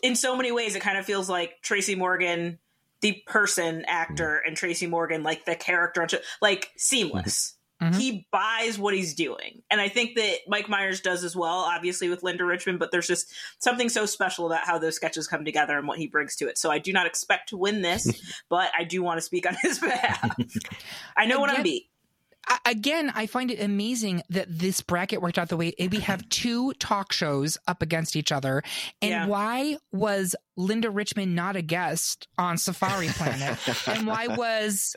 in so many ways, it kind of feels like Tracy Morgan, the person actor, mm-hmm. and Tracy Morgan, like the character, on show- like seamless. Mm-hmm. Mhm. he buys what he's doing. And I think that Mike Myers does as well, obviously with Linda Richmond, but there's just something so special about how those sketches come together and what he brings to it. So I do not expect to win this, but I do want to speak on his behalf. I know what I'm beat. Again, I find it amazing that this bracket worked out the way we have two talk shows up against each other. And Yeah. why was Linda Richmond not a guest on Safari Planet? and why was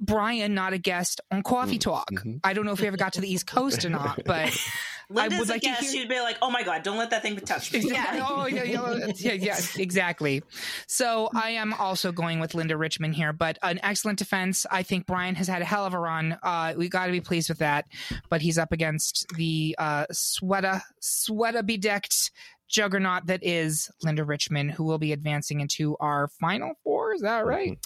Brian not a guest on Coffee Talk? I don't know if we ever got to the East Coast or not, but Linda's I would a like guest. to hear. She'd be like, "Oh my god, don't let that thing touch me." Yeah. Oh, yeah, yeah, yeah, yeah, exactly. So I am also going with Linda Richmond here, but an excellent defense. I think Brian has had a hell of a run. Uh, we got to be pleased with that. But he's up against the uh, sweater, sweater bedecked juggernaut that is Linda Richmond, who will be advancing into our final four. Is that right?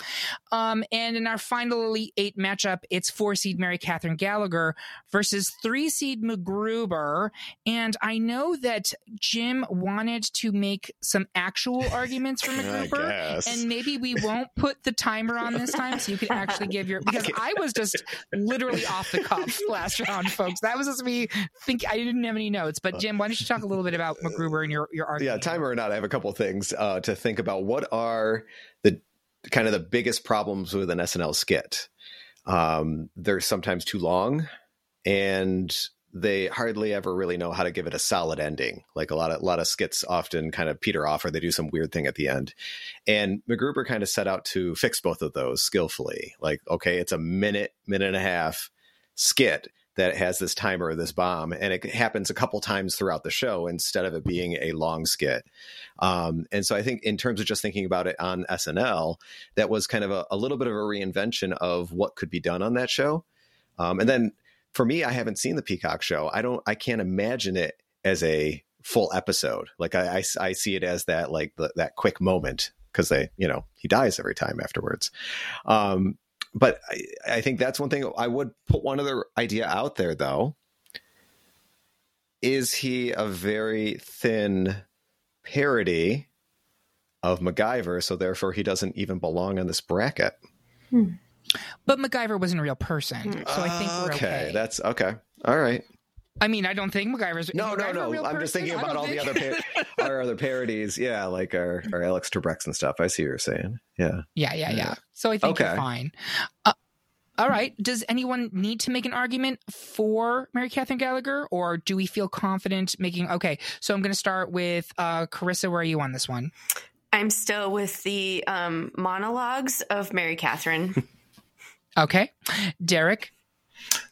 Um, and in our final Elite Eight matchup, it's four seed Mary Catherine Gallagher versus three seed MacGruber. And I know that Jim wanted to make some actual arguments for MacGruber. And maybe we won't put the timer on this time so you can actually give your because I was just literally off the cuff last round, folks. That was just me think I didn't have any notes. But Jim, why don't you talk a little bit about MacGruber and your, your argument? yeah, timer or not, I have a couple of things uh, to think about. What are the kind of the biggest problems with an SNL skit? Um, they're sometimes too long, and they hardly ever really know how to give it a solid ending. Like a lot of a lot of skits often kind of peter off, or they do some weird thing at the end. And MacGruber kind of set out to fix both of those skillfully. Like, okay, it's a minute, minute and a half skit that has this timer, or this bomb, and it happens a couple times throughout the show instead of it being a long skit. Um, and so I think, in terms of just thinking about it on SNL, that was kind of a, a little bit of a reinvention of what could be done on that show. Um, and then for me, I haven't seen the Peacock show. I don't, I can't imagine it as a full episode. Like I, I, I see it as that, like the, that quick moment because they, you know, he dies every time afterwards. Um, but I, I think that's one thing I would put one other idea out there though. Is he a very thin parody of MacGyver, so therefore he doesn't even belong in this bracket? Hmm. But MacGyver wasn't a real person, so I think we're okay. that's okay. All right. I mean, I don't think MacGyver's is No, no, MacGyver a no. real I'm just thinking about don't all the other par- our other parodies. Yeah, like our, our Alex Trebeks and stuff. I see what you're saying. Yeah. Yeah, yeah, yeah. So I think Okay. you're fine. Uh, all right. Does anyone need to make an argument for Mary Catherine Gallagher, or do we feel confident making? Okay, so I'm going to start with uh, Karissa. Where are you on this one? I'm still with the um, monologues of Mary Catherine. Okay, Derek.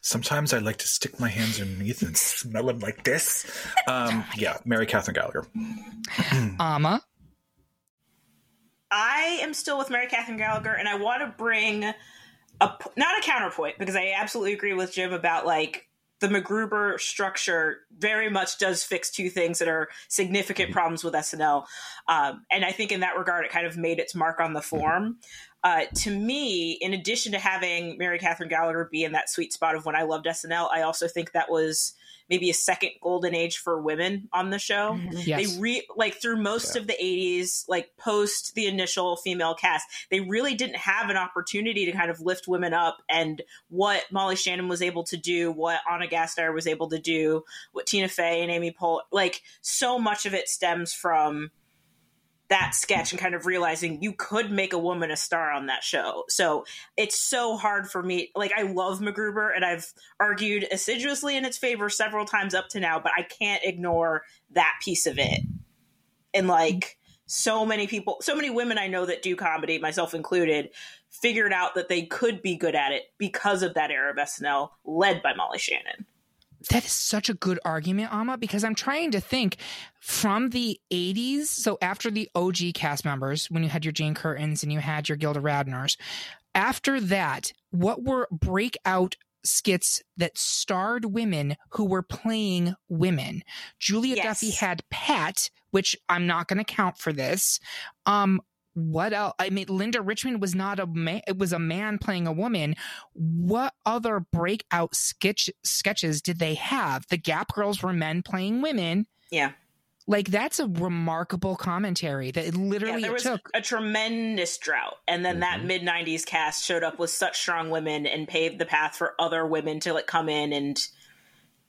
Sometimes I like to stick my hands underneath and smell them like this. Um, yeah, Mary Catherine Gallagher. Amma. I am still with Mary Catherine Gallagher, and I want to bring a not a counterpoint because I absolutely agree with Jim about like the MacGruber structure very much does fix two things that are significant problems with SNL, um, and I think in that regard it kind of made its mark on the form. Uh, to me, in addition to having Mary Catherine Gallagher be in that sweet spot of when I loved SNL, I also think that was maybe a second golden age for women on the show. Mm-hmm. Yes. They re like through most of the 80s, like post the initial female cast, they really didn't have an opportunity to kind of lift women up and what Molly Shannon was able to do, what Anna Gasteyer was able to do, what Tina Fey and Amy Poehler, like so much of it stems from that sketch and kind of realizing you could make a woman a star on that show. So it's so hard for me. Like I love MacGruber and I've argued assiduously in its favor several times up to now, but I can't ignore that piece of it. And like so many people, so many women I know that do comedy, myself included, figured out that they could be good at it because of that era of SNL led by Molly Shannon. That is such a good argument, Amma, because I'm trying to think from the 80s. So after the OG cast members, when you had your Jane Curtins and you had your Gilda Radners, after that, what were breakout skits that starred women who were playing women? Julia Yes. Duffy had Pat, which I'm not going to count for this. Um, what else? I mean, Linda Richmond was not a man; it was a man playing a woman. What other breakout sketch sketches did they have? The Gap Girls were men playing women. Yeah. Like that's a remarkable commentary that it literally yeah, there was took a tremendous drought, and then that mm-hmm. mid '90s cast showed up with such strong women and paved the path for other women to like come in and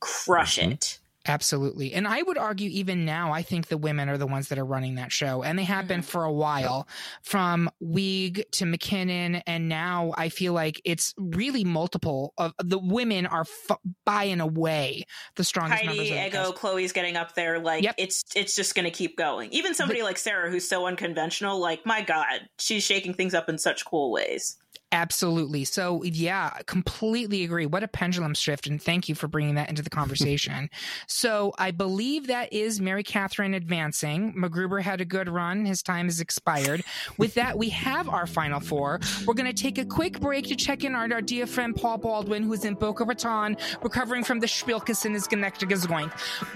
crush mm-hmm. it. Absolutely. And I would argue even now, I think the women are the ones that are running that show. And they have been mm-hmm. for a while from Wiig to McKinnon. And now I feel like it's really multiple of the women are f- by and away the strongest members Heidi, of the Ego. Chloe's getting up there. Like it's it's just going to keep going. Even somebody like Sarah, who's so unconventional, like my God, she's shaking things up in such cool ways. Absolutely. So, yeah, completely agree. What a pendulum shift. And thank you for bringing that into the conversation. so, I believe that is Mary Catherine advancing. MacGruber had a good run. His time has expired. With that, we have our final four. We're going to take a quick break to check in on our dear friend Paul Baldwin, who's in Boca Raton, recovering from the Schwilkes in his Connecticut joint.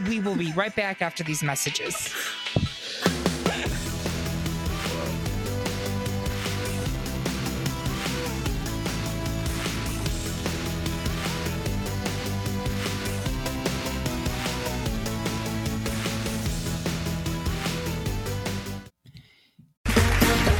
We will be right back after these messages.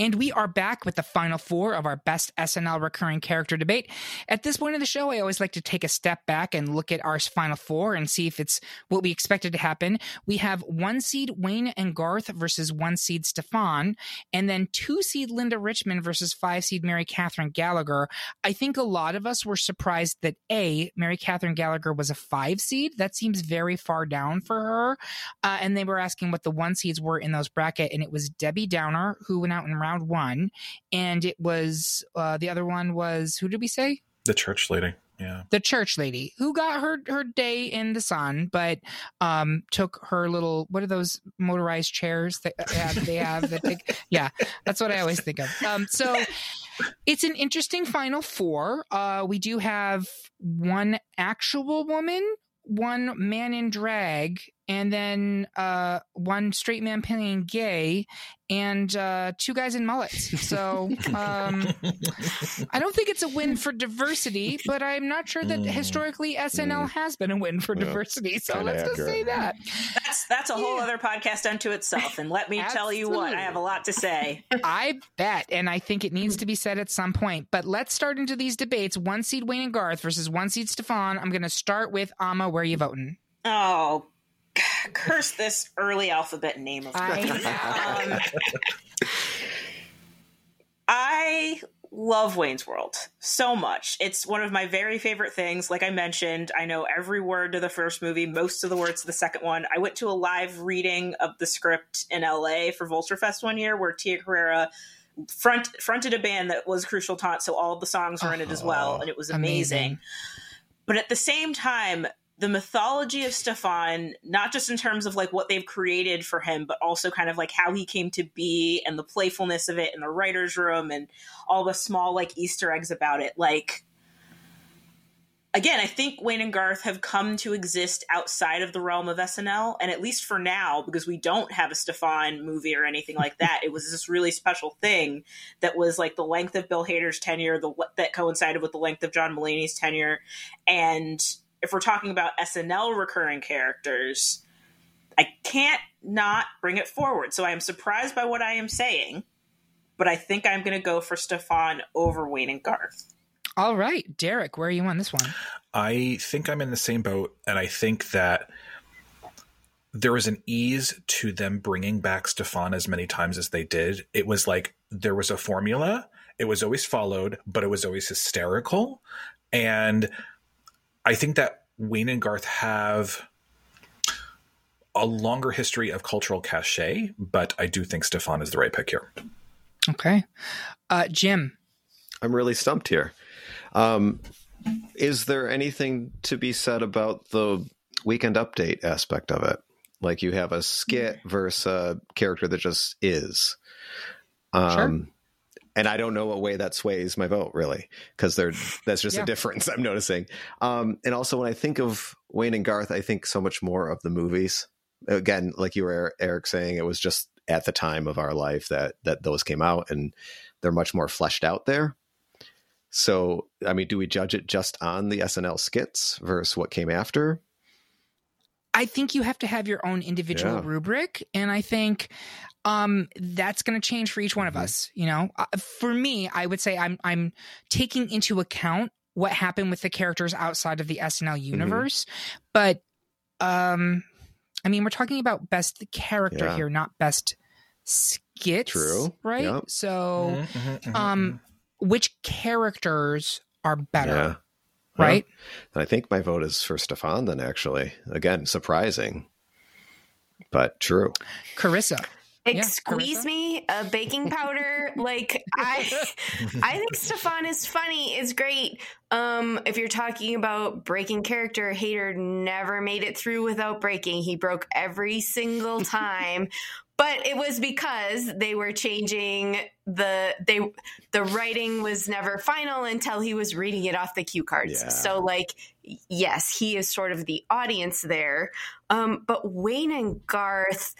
And we are back with the final four of our best SNL recurring character debate. At this point in the show, I always like to take a step back and look at our final four and see if it's what we expected to happen. We have one seed Wayne and Garth versus one seed Stefon, and then two seed Linda Richmond versus five seed Mary Catherine Gallagher. I think a lot of us were surprised that A, Mary Catherine Gallagher was a five seed. That seems very far down for her. Uh, and they were asking what the one seeds were in those bracket, and it was Debbie Downer, who went out in round one, and it was uh, the other one was who did we say? The church lady. Yeah. The church lady who got her her day in the sun, but um, took her little what are those motorized chairs that uh, they have that take, yeah, that's what I always think of. Um, so it's an interesting final four. Uh, we do have one actual woman, one man in drag, and then uh, one straight man playing gay, and uh, two guys in mullets. So um, I don't think it's a win for diversity, but I'm not sure that historically SNL has been a win for diversity. So kinda let's just say that. That's that's a whole other podcast unto itself. And let me tell you what, I have a lot to say. I bet, and I think it needs to be said at some point. But let's start into these debates. One seed Wayne and Garth versus one seed Stefon. I'm going to start with Amma. Where are you voting? Oh, curse this early alphabet name of um, I love Wayne's World so much. It's one of my very favorite things. Like I mentioned, I know every word to the first movie, most of the words to the second one. I went to a live reading of the script in LA for Vulture Fest one year where Tia Carrere front fronted a band that was Crucial Taunt, so all the songs were in it as well, and it was amazing. Amazing. But at the same time, the mythology of Stefon, not just in terms of like what they've created for him, but also kind of like how he came to be and the playfulness of it in the writer's room and all the small like Easter eggs about it. Like, again, I think Wayne and Garth have come to exist outside of the realm of SNL, and at least for now, because we don't have a Stefon movie or anything like that, it was this really special thing that was like the length of Bill Hader's tenure, the that coincided with the length of John Mulaney's tenure, and if we're talking about SNL recurring characters, I can't not bring it forward. So I am surprised by what I am saying, but I think I'm going to go for Stefon over Wayne and Garth. All right, Derek, where are you on this one? I think I'm in the same boat, and I think that there was an ease to them bringing back Stefon as many times as they did. It was like there was a formula. It was always followed, but it was always hysterical. And I think that Wayne and Garth have a longer history of cultural cachet, but I do think Stefon is the right pick here. Okay. Uh, Jim. I'm really stumped here. Um, is there anything to be said about the weekend update aspect of it? Like you have a skit versus a character that just is. Um, Sure. And I don't know what way that sways my vote really, because there that's just Yeah. a difference I'm noticing. Um, and also when I think of Wayne and Garth, I think so much more of the movies. Again, like you were Eric saying, it was just at the time of our life that that those came out, and they're much more fleshed out there. So, I mean, do we judge it just on the SNL skits versus what came after? I think you have to have your own individual Yeah. rubric, and I think um, that's going to change for each one of Mm-hmm. us. You know, uh, for me, I would say I'm I'm taking into account what happened with the characters outside of the SNL Mm-hmm. universe, but um, I mean, we're talking about best character Yeah. here, not best skits. True. right? Yep. So, Mm-hmm, um, which characters are better? Yeah. Right? And I think my vote is for Stefon then actually. Again, surprising. But true. Karissa. Yeah, Squeeze me a baking powder. like I, I think Stefon is funny. Is great. Um, if you're talking about breaking character, Hader never made it through without breaking. He broke every single time. But it was because they were changing the they the writing was never final until he was reading it off the cue cards. Yeah. So like yes, he is sort of the audience there. Um, but Wayne and Garth,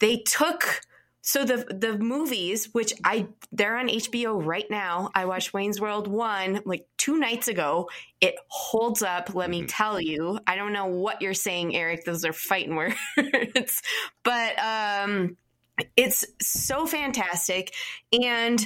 they took so the the movies which i they're on hbo right now i watched wayne's world 1 like two nights ago it holds up let me tell you i don't know what you're saying eric those are fighting words but um it's so fantastic and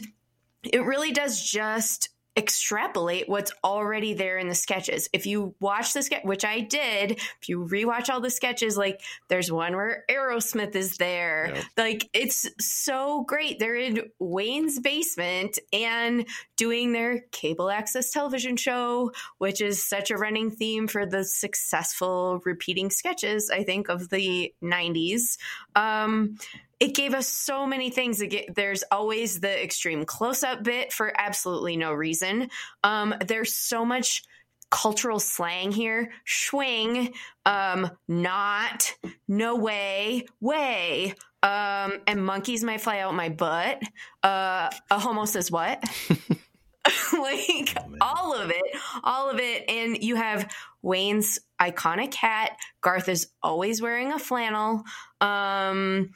it really does just extrapolate what's already there in the sketches. If you watch the sketch, which I did, if you rewatch all the sketches, like there's one where Aerosmith is there. Like it's so great. They're in Wayne's basement and doing their cable access television show, which is such a running theme for the successful repeating sketches, I think, of the 90s. Um, it gave us so many things. Get- There's always the extreme close up bit for absolutely no reason. Um, there's so much cultural slang here swing, um, not, no way, way. Um, and monkeys might fly out my butt. Uh, a homo says what? like all of it, all of it. And you have Wayne's iconic hat. Garth is always wearing a flannel. Um,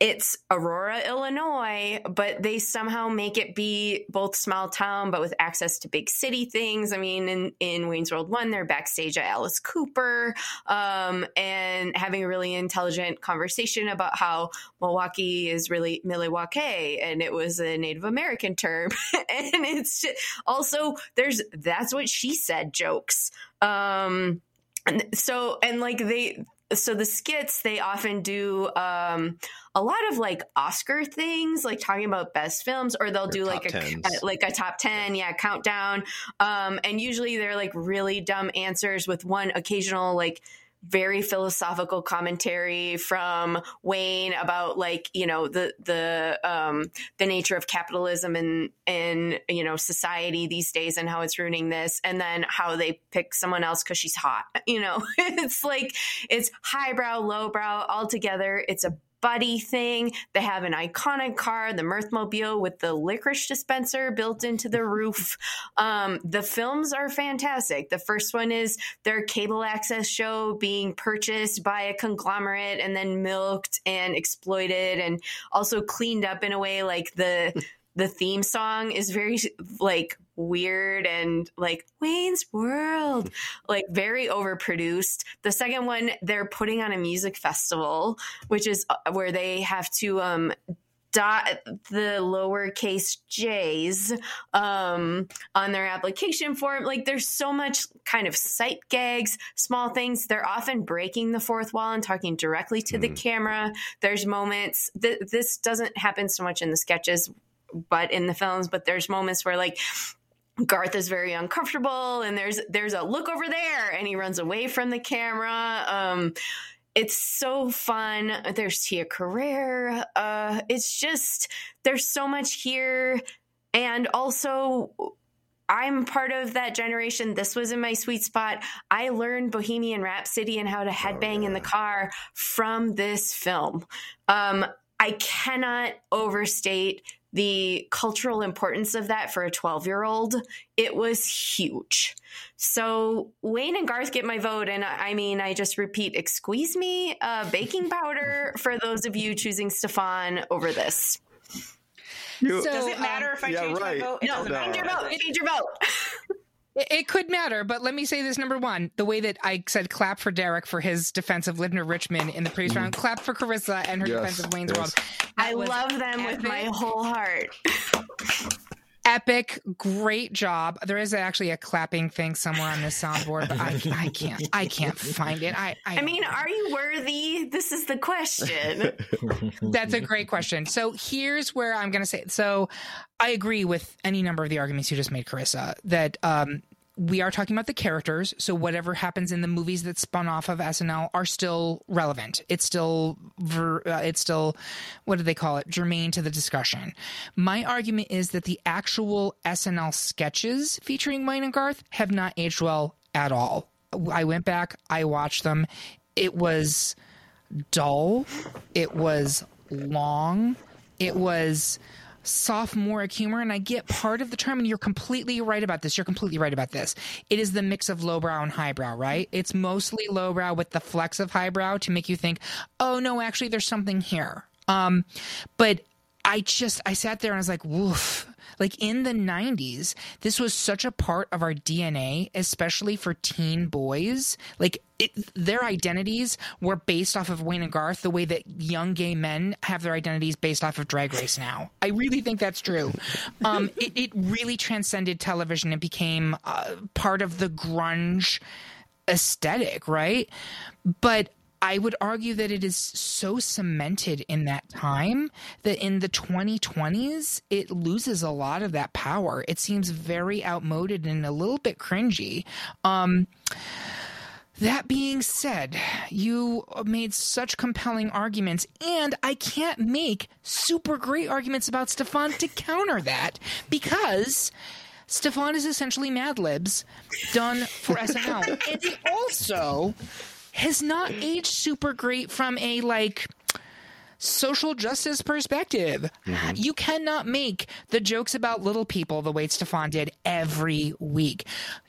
it's Aurora, Illinois, but they somehow make it be both small town, but with access to big city things. I mean, in, in Wayne's World 1, they're backstage at Alice Cooper um, and having a really intelligent conversation about how Milwaukee is really Milwaukee and it was a Native American term. and it's ju- also, there's that's what she said jokes. Um, and so, and like they, so the skits they often do um a lot of like oscar things like talking about best films or they'll do like a tens. like a top 10 yeah countdown um and usually they're like really dumb answers with one occasional like very philosophical commentary from Wayne about like you know the the um the nature of capitalism and and you know society these days and how it's ruining this and then how they pick someone else because she's hot you know? It's like it's highbrow lowbrow all together. It's a buddy thing. They have an iconic car, the Mirthmobile with the licorice dispenser built into the roof. Um, the films are fantastic. The first one is their cable access show being purchased by a conglomerate and then milked and exploited and also cleaned up in a way like the the theme song is very like weird and like Wayne's World, like very overproduced. The second one, they're putting on a music festival, which is uh, where they have to um dot the lowercase j's um, on their application form. Like there's so much kind of sight gags, small things. They're often breaking the fourth wall and talking directly to the camera. There's moments th- this doesn't happen so much in the sketches, but in the films. But there's moments where like Garth is very uncomfortable and there's there's a look over there and he runs away from the camera. Um it's so fun. There's Tia Carrere. Uh it's just there's so much here and also I'm part of that generation. This was in my sweet spot. I learned Bohemian Rhapsody and how to headbang in the car from this film. Um, I cannot overstate the cultural importance of that for a 12 year old. It was huge. So Wayne and Garth get my vote. And I I mean, I just repeat, excuse me, uh, baking powder for those of you choosing Stefon over this. Does it matter if I yeah, change right. my vote? It No, doesn't change your vote. Change your vote. It, it could matter, but let me say this: number one, the way that I said clap for Derek for his defense of Linda Richmond in the previous mm-hmm. round, clap for Karissa and her Yes, defense of Wayne's yes. World. I love them with my whole heart. Epic, great job. There is actually a clapping thing somewhere on this soundboard, but I, I can't, I can't find it. I, I, I mean, are you worthy? This is the question. That's a great question. So here's where I'm going to say. So I agree with any number of the arguments you just made, Karissa. That um, we are talking about the characters. So whatever happens in the movies that spun off of SNL are still relevant. It's still, ver, uh, it's still, what do they call it? Germane to the discussion. My argument is that the actual SNL sketches featuring Wayne and Garth have not aged well at all. I went back, I watched them. It was dull. It was long. It was sophomoric humor. And I get part of the term, and you're completely right about this. You're completely right about this. It is the mix of lowbrow and highbrow, right? It's mostly lowbrow with the flex of highbrow to make you think, oh, no, actually, there's something here. Um, but I just I sat there and I was like, woof. Like in the 90s, this was such a part of our DNA, especially for teen boys. Like it, their identities were based off of Wayne and Garth, the way that young gay men have their identities based off of Drag Race now. I really think that's true. Um, it, it really transcended television and became uh, part of the grunge aesthetic, right? But I would argue that it is so cemented in that time that in the 2020s, it loses a lot of that power. It seems very outmoded and a little bit cringy. Um, that being said, you made such compelling arguments, and I can't make super great arguments about Stefon to counter that because Stefon is essentially Mad Libs done for SNL. and he also has not aged super great from a like social justice perspective. Mm-hmm. You cannot make the jokes about little people the way Stefon did every week.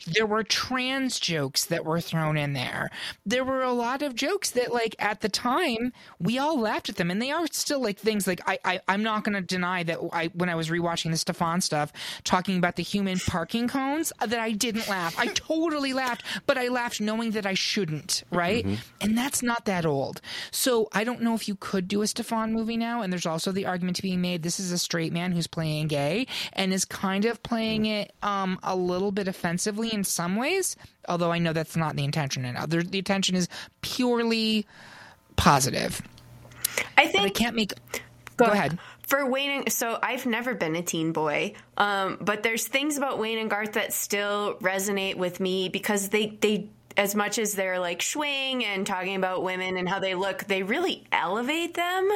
There were trans jokes that were thrown in there. There were a lot of jokes that, like, at the time, we all laughed at them, and they are still like things like I, I I'm not going to deny that I when I was rewatching the Stefon stuff, talking about the human parking cones, uh, that I didn't laugh. I totally laughed, but I laughed knowing that I shouldn't, right? Mm-hmm. And that's not that old. So I don't know if you could do a Stefon movie now. And there's also the argument to be made this is a straight man who's playing gay and is kind of playing it um, a little bit offensively in some ways. Although I know that's not the intention. And other the intention is purely positive. I think I can't make. Go, ahead. For Wayne, and, so I've never been a teen boy, um, but there's things about Wayne and Garth that still resonate with me because they they as much as they're like swing and talking about women and how they look, they really elevate them.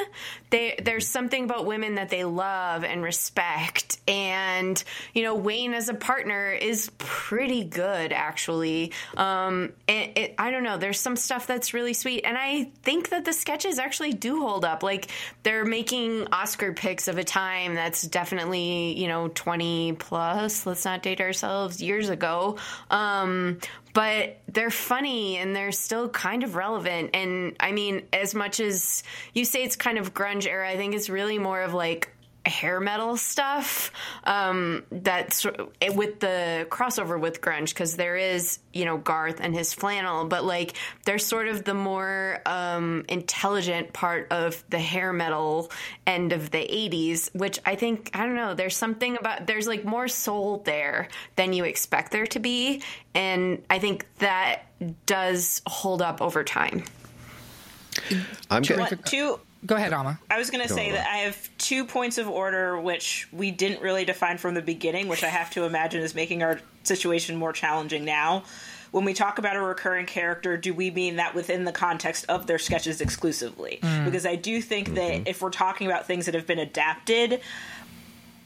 They, there's something about women that they love and respect. And, you know, Wayne as a partner is pretty good, actually. Um, it, it, I don't know. There's some stuff that's really sweet. And I think that the sketches actually do hold up. Like, they're making Oscar picks of a time that's definitely, you know, 20 plus, let's not date ourselves, years ago. Um, but they're funny and they're still kind of relevant. And I mean, as much as you say it's kind of grunge era, I think it's really more of like hair metal stuff um, that's with the crossover with grunge because there is you know Garth and his flannel, but like there's sort of the more um, intelligent part of the hair metal end of the 80s, which I think I don't know. There's something about there's like more soul there than you expect there to be, and I think that does hold up over time. I'm two, getting two Go ahead, Amma. I was going to say that I have two points of order which we didn't really define from the beginning, which I have to imagine is making our situation more challenging now. When we talk about a recurring character, do we mean that within the context of their sketches exclusively? Mm. Because I do think that if we're talking about things that have been adapted,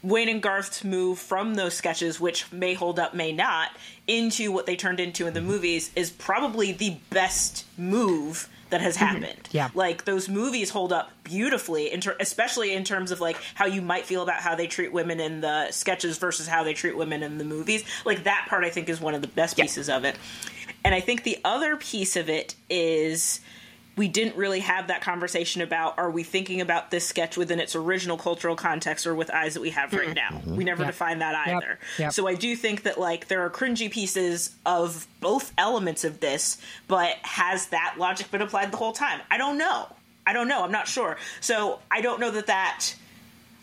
Wayne and Garth's move from those sketches, which may hold up, may not, into what they turned into in the movies is probably the best move that has mm-hmm. happened. Yeah. Like those movies hold up beautifully, in ter- especially in terms of like how you might feel about how they treat women in the sketches versus how they treat women in the movies. Like that part, I think, is one of the best pieces of it. And I think the other piece of it is we didn't really have that conversation about are we thinking about this sketch within its original cultural context or with eyes that we have right mm-hmm. now. We never Yep. defined that Yep. either. Yep. So I do think that like there are cringy pieces of both elements of this, but has that logic been applied the whole time? I don't know. I don't know. I'm not sure. So I don't know that that.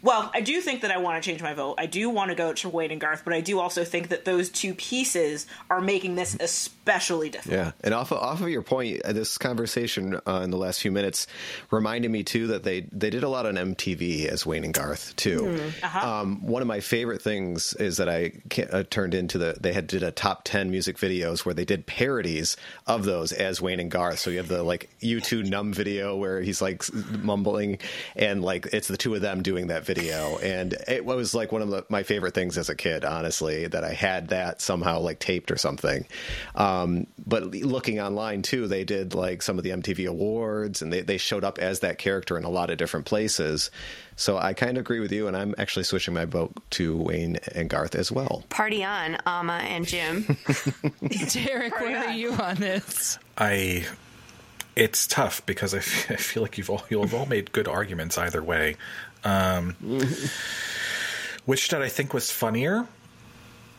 Well, I do think that I want to change my vote. I do want to go to Wayne and Garth, but I do also think that those two pieces are making this especially difficult. Yeah, and off of, off of your point, uh, this conversation uh, in the last few minutes reminded me too that they they did a lot on MTV as Wayne and Garth too. Mhm. Uh-huh. Um, one of my favorite things is that I uh, turned into the they had did a top ten music videos where they did parodies of those as Wayne and Garth. So you have the like U2 Numb video where he's like mumbling, and like it's the two of them doing that video, and it was like one of the, my favorite things as a kid. Honestly, that I had that somehow like taped or something. Um, but looking online too, they did like some of the MTV awards, and they they showed up as that character in a lot of different places. So I kind of agree with you, and I'm actually switching my vote to Wayne and Garth as well. Party on, Amma and Jim. Derek, where are you on this? I it's tough because I feel like you've all you've all made good arguments either way. Um, which did I think was funnier?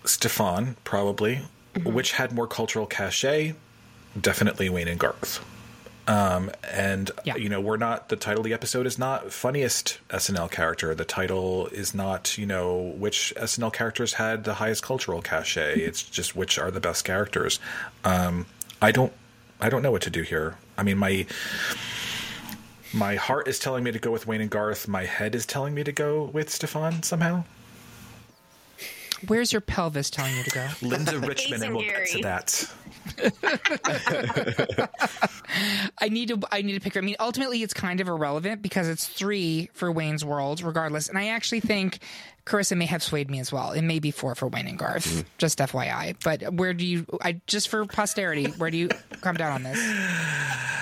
Stefon, probably. Which had more cultural cachet? Definitely Wayne and Garth. Um, and you know, we're not the title of the episode is not funniest SNL character. The title is not, you know, which SNL characters had the highest cultural cachet. It's just which are the best characters. Um, I don't I don't know what to do here. I mean, my my heart is telling me to go with Wayne and Garth. My head is telling me to go with Stefon somehow. Where's your pelvis telling you to go? Linda Richmond, and we'll get to that. I need to I need to pick her. I mean, ultimately it's kind of irrelevant because it's three for Wayne's World, regardless. And I actually think Karissa may have swayed me as well. It may be four for Wayne and Garth. Mm-hmm. Just FYI. But where do you I just for posterity, where do you come down on this?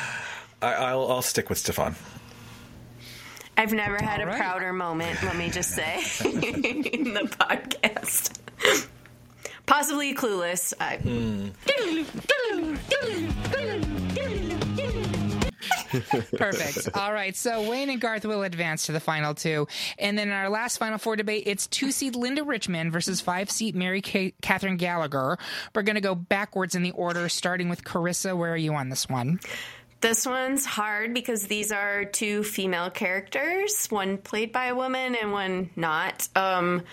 I, I'll I'll stick with Stefon. I've never had All a right. prouder moment, let me just say, in the podcast. Possibly clueless. I, hmm. Perfect. All right. So Wayne and Garth will advance to the final two. And then in our last final four debate, it's two seed Linda Richmond versus five seed Mary Ca- Katherine Gallagher. We're going to go backwards in the order, starting with Karissa. Where are you on this one? This one's hard because these are two female characters, one played by a woman and one not. Um,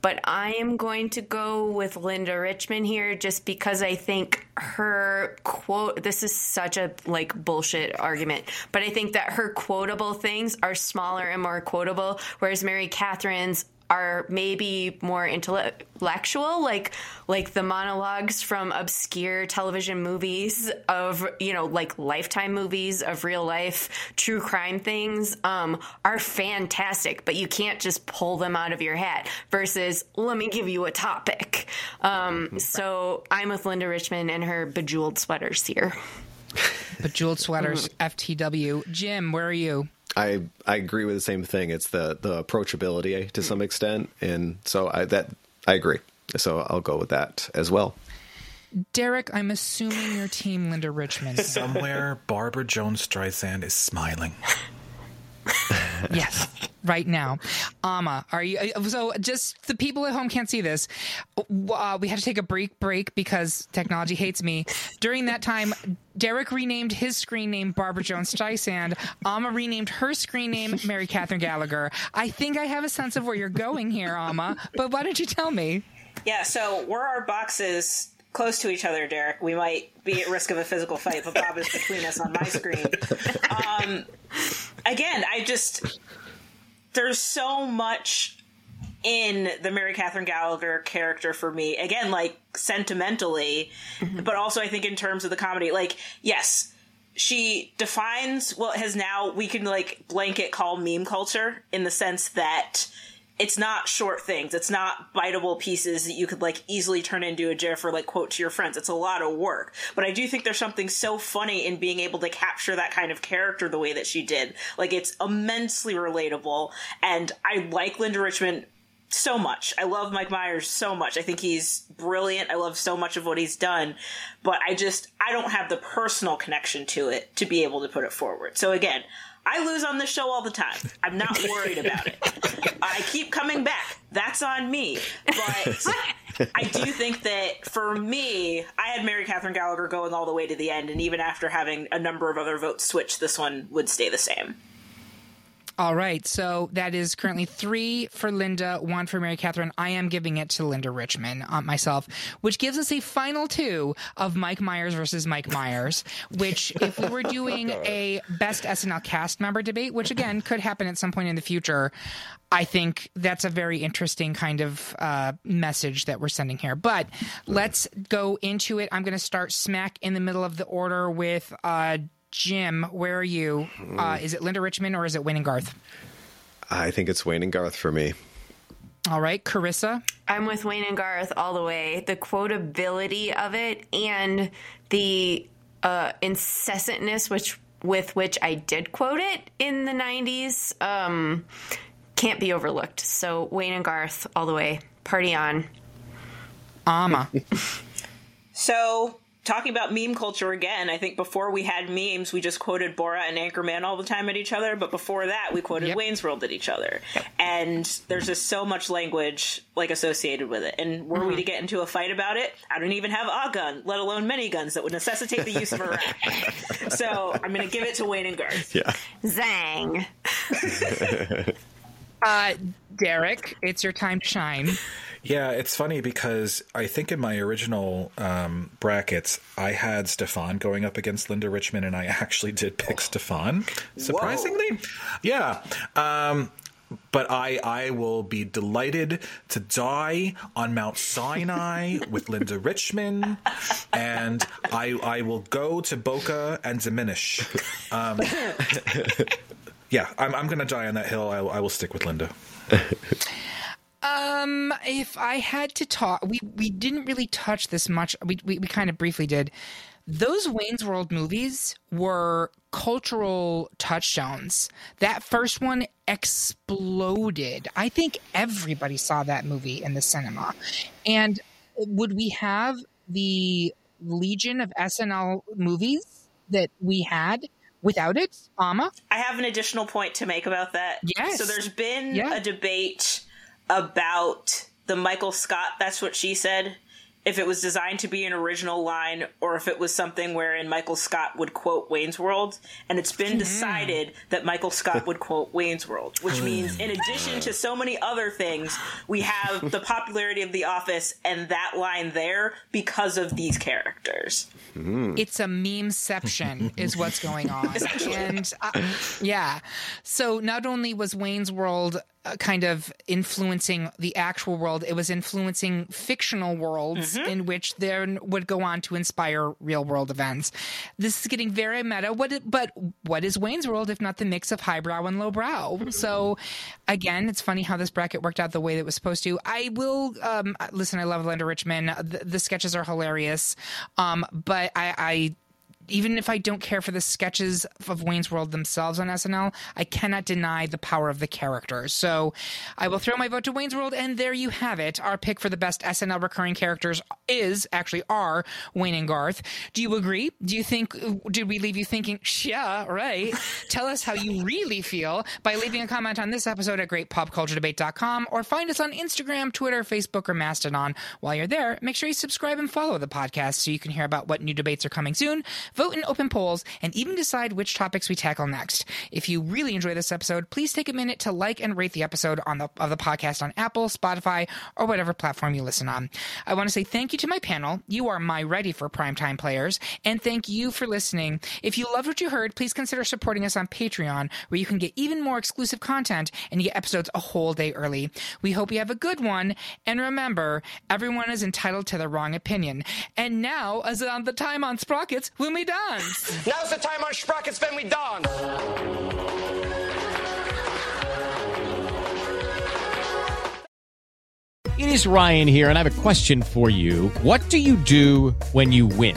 but I am going to go with Linda Richmond here just because I think her quote this is such a like bullshit argument, but I think that her quotable things are smaller and more quotable, whereas Mary Katherine's are maybe more intellectual like like the monologues from obscure television movies of you know like lifetime movies of real life true crime things um are fantastic but you can't just pull them out of your hat versus let me give you a topic um so i'm with linda richmond and her bejeweled sweaters here Bejeweled Sweaters, FTW. Jim, where are you? I I agree with the same thing. It's the the approachability to some extent, and so I that I agree. So I'll go with that as well. Derek, I'm assuming your team, Linda Richmond. Somewhere, Barbra Joan Streisand is smiling. yes, right now. Amma, are you? So, just the people at home can't see this. Uh, we had to take a break break because technology hates me. During that time, Derek renamed his screen name Barbra Joan Streisand. Amma renamed her screen name Mary Katherine Gallagher. I think I have a sense of where you're going here, Amma. But why don't you tell me? Yeah, so were our boxes close to each other, Derek? We might be at risk of a physical fight, but Bob is between us on my screen. Um, again, I just there's so much in the Mary Katherine Gallagher character for me. Again, like sentimentally, but also I think in terms of the comedy. Like, yes, she defines what has now we can like blanket call meme culture in the sense that it's not short things. It's not biteable pieces that you could like easily turn into a GIF or like quote to your friends. It's a lot of work. But I do think there's something so funny in being able to capture that kind of character the way that she did. Like it's immensely relatable. And I like Linda Richmond so much. I love Mike Myers so much. I think he's brilliant. I love so much of what he's done, but I just I don't have the personal connection to it to be able to put it forward. So again, I lose on this show all the time. I'm not worried about it. I keep coming back. That's on me. But I do think that for me, I had Mary Katherine Gallagher going all the way to the end, and even after having a number of other votes switch, this one would stay the same. All right, so that is currently three for Linda, one for Mary Katherine. I am giving it to Linda Richmond uh, myself, which gives us a final two of Mike Myers versus Mike Myers. Which, if we were doing a best SNL cast member debate, which again could happen at some point in the future, I think that's a very interesting kind of uh, message that we're sending here. But let's go into it. I'm going to start smack in the middle of the order with. Uh, Jim, where are you? Uh, is it Linda Richmond or is it Wayne and Garth? I think it's Wayne and Garth for me. All right, Karissa. I'm with Wayne and Garth all the way. The quotability of it and the uh, incessantness which with which I did quote it in the 90s um, can't be overlooked. So Wayne and Garth all the way. Party on. Amma. So, talking about meme culture again, I think before we had memes, we just quoted Borat and Anchorman all the time at each other. But before that, we quoted Wayne's World at each other. And there's just so much language like associated with it. And were we to get into a fight about it, I don't even have a gun, let alone many guns that would necessitate the use of a rack. so I'm going to give it to Wayne and Garth. Yeah. Zang. Uh, Derek, it's your time to shine. Yeah, it's funny because I think in my original um, brackets, I had Stefon going up against Linda Richmond, and I actually did pick Stefon. Surprisingly, yeah. Um, but I, I will be delighted to die on Mount Sinai with Linda Richmond, and I, I will go to Boca and diminish. Um, yeah, I'm, I'm going to die on that hill. I, I will stick with Linda. Um, if I had to talk, we we didn't really touch this much. We we, we kind of briefly did. Those Wayne's World movies were cultural touchstones. That first one exploded. I think everybody saw that movie in the cinema. And would we have the legion of SNL movies that we had without it, Amma? I have an additional point to make about that. Yes. So there's been Yeah. a debate about the Michael Scott, that's what she said, if it was designed to be an original line or if it was something wherein Michael Scott would quote Wayne's World. And it's been hmm. decided that Michael Scott would quote Wayne's World, which hmm. means in addition to so many other things, we have the popularity of The Office and that line there because of these characters. Hmm. It's a memeception, is what's going on. and uh, yeah. So not only was Wayne's World kind of influencing the actual world, it was influencing fictional worlds in which then would go on to inspire real world events. This is getting very meta. What, but what is Wayne's World if not the mix of highbrow and lowbrow? So again, it's funny how this bracket worked out the way that it was supposed to. I will um, listen. I love Linda Richmond. The, the sketches are hilarious, um, but I, I even if I don't care for the sketches of Wayne's World themselves on SNL, I cannot deny the power of the characters. So I will throw my vote to Wayne's World, and there you have it. Our pick for the best SNL recurring characters is actually are Wayne and Garth. Do you agree? Do you think, did we leave you thinking, yeah, right? Tell us how you really feel by leaving a comment on this episode at greatpopculturedebate.com or find us on Instagram, Twitter, Facebook, or Mastodon. While you're there, make sure you subscribe and follow the podcast so you can hear about what new debates are coming soon, vote in open polls, and even decide which topics we tackle next. If you really enjoy this episode, please take a minute to like and rate the episode on the of the podcast on Apple, Spotify, or whatever platform you listen on. I want to say thank you to my panel. You are my ready for primetime players, and thank you for listening. If you loved what you heard, please consider supporting us on Patreon, where you can get even more exclusive content and get episodes a whole day early. We hope you have a good one, and remember, everyone is entitled to their wrong opinion. And now, as on the time on Sprockets, we dance. Now's the time on Sprockets when we dance. It is Ryan here, and I have a question for you. What do you do when you win?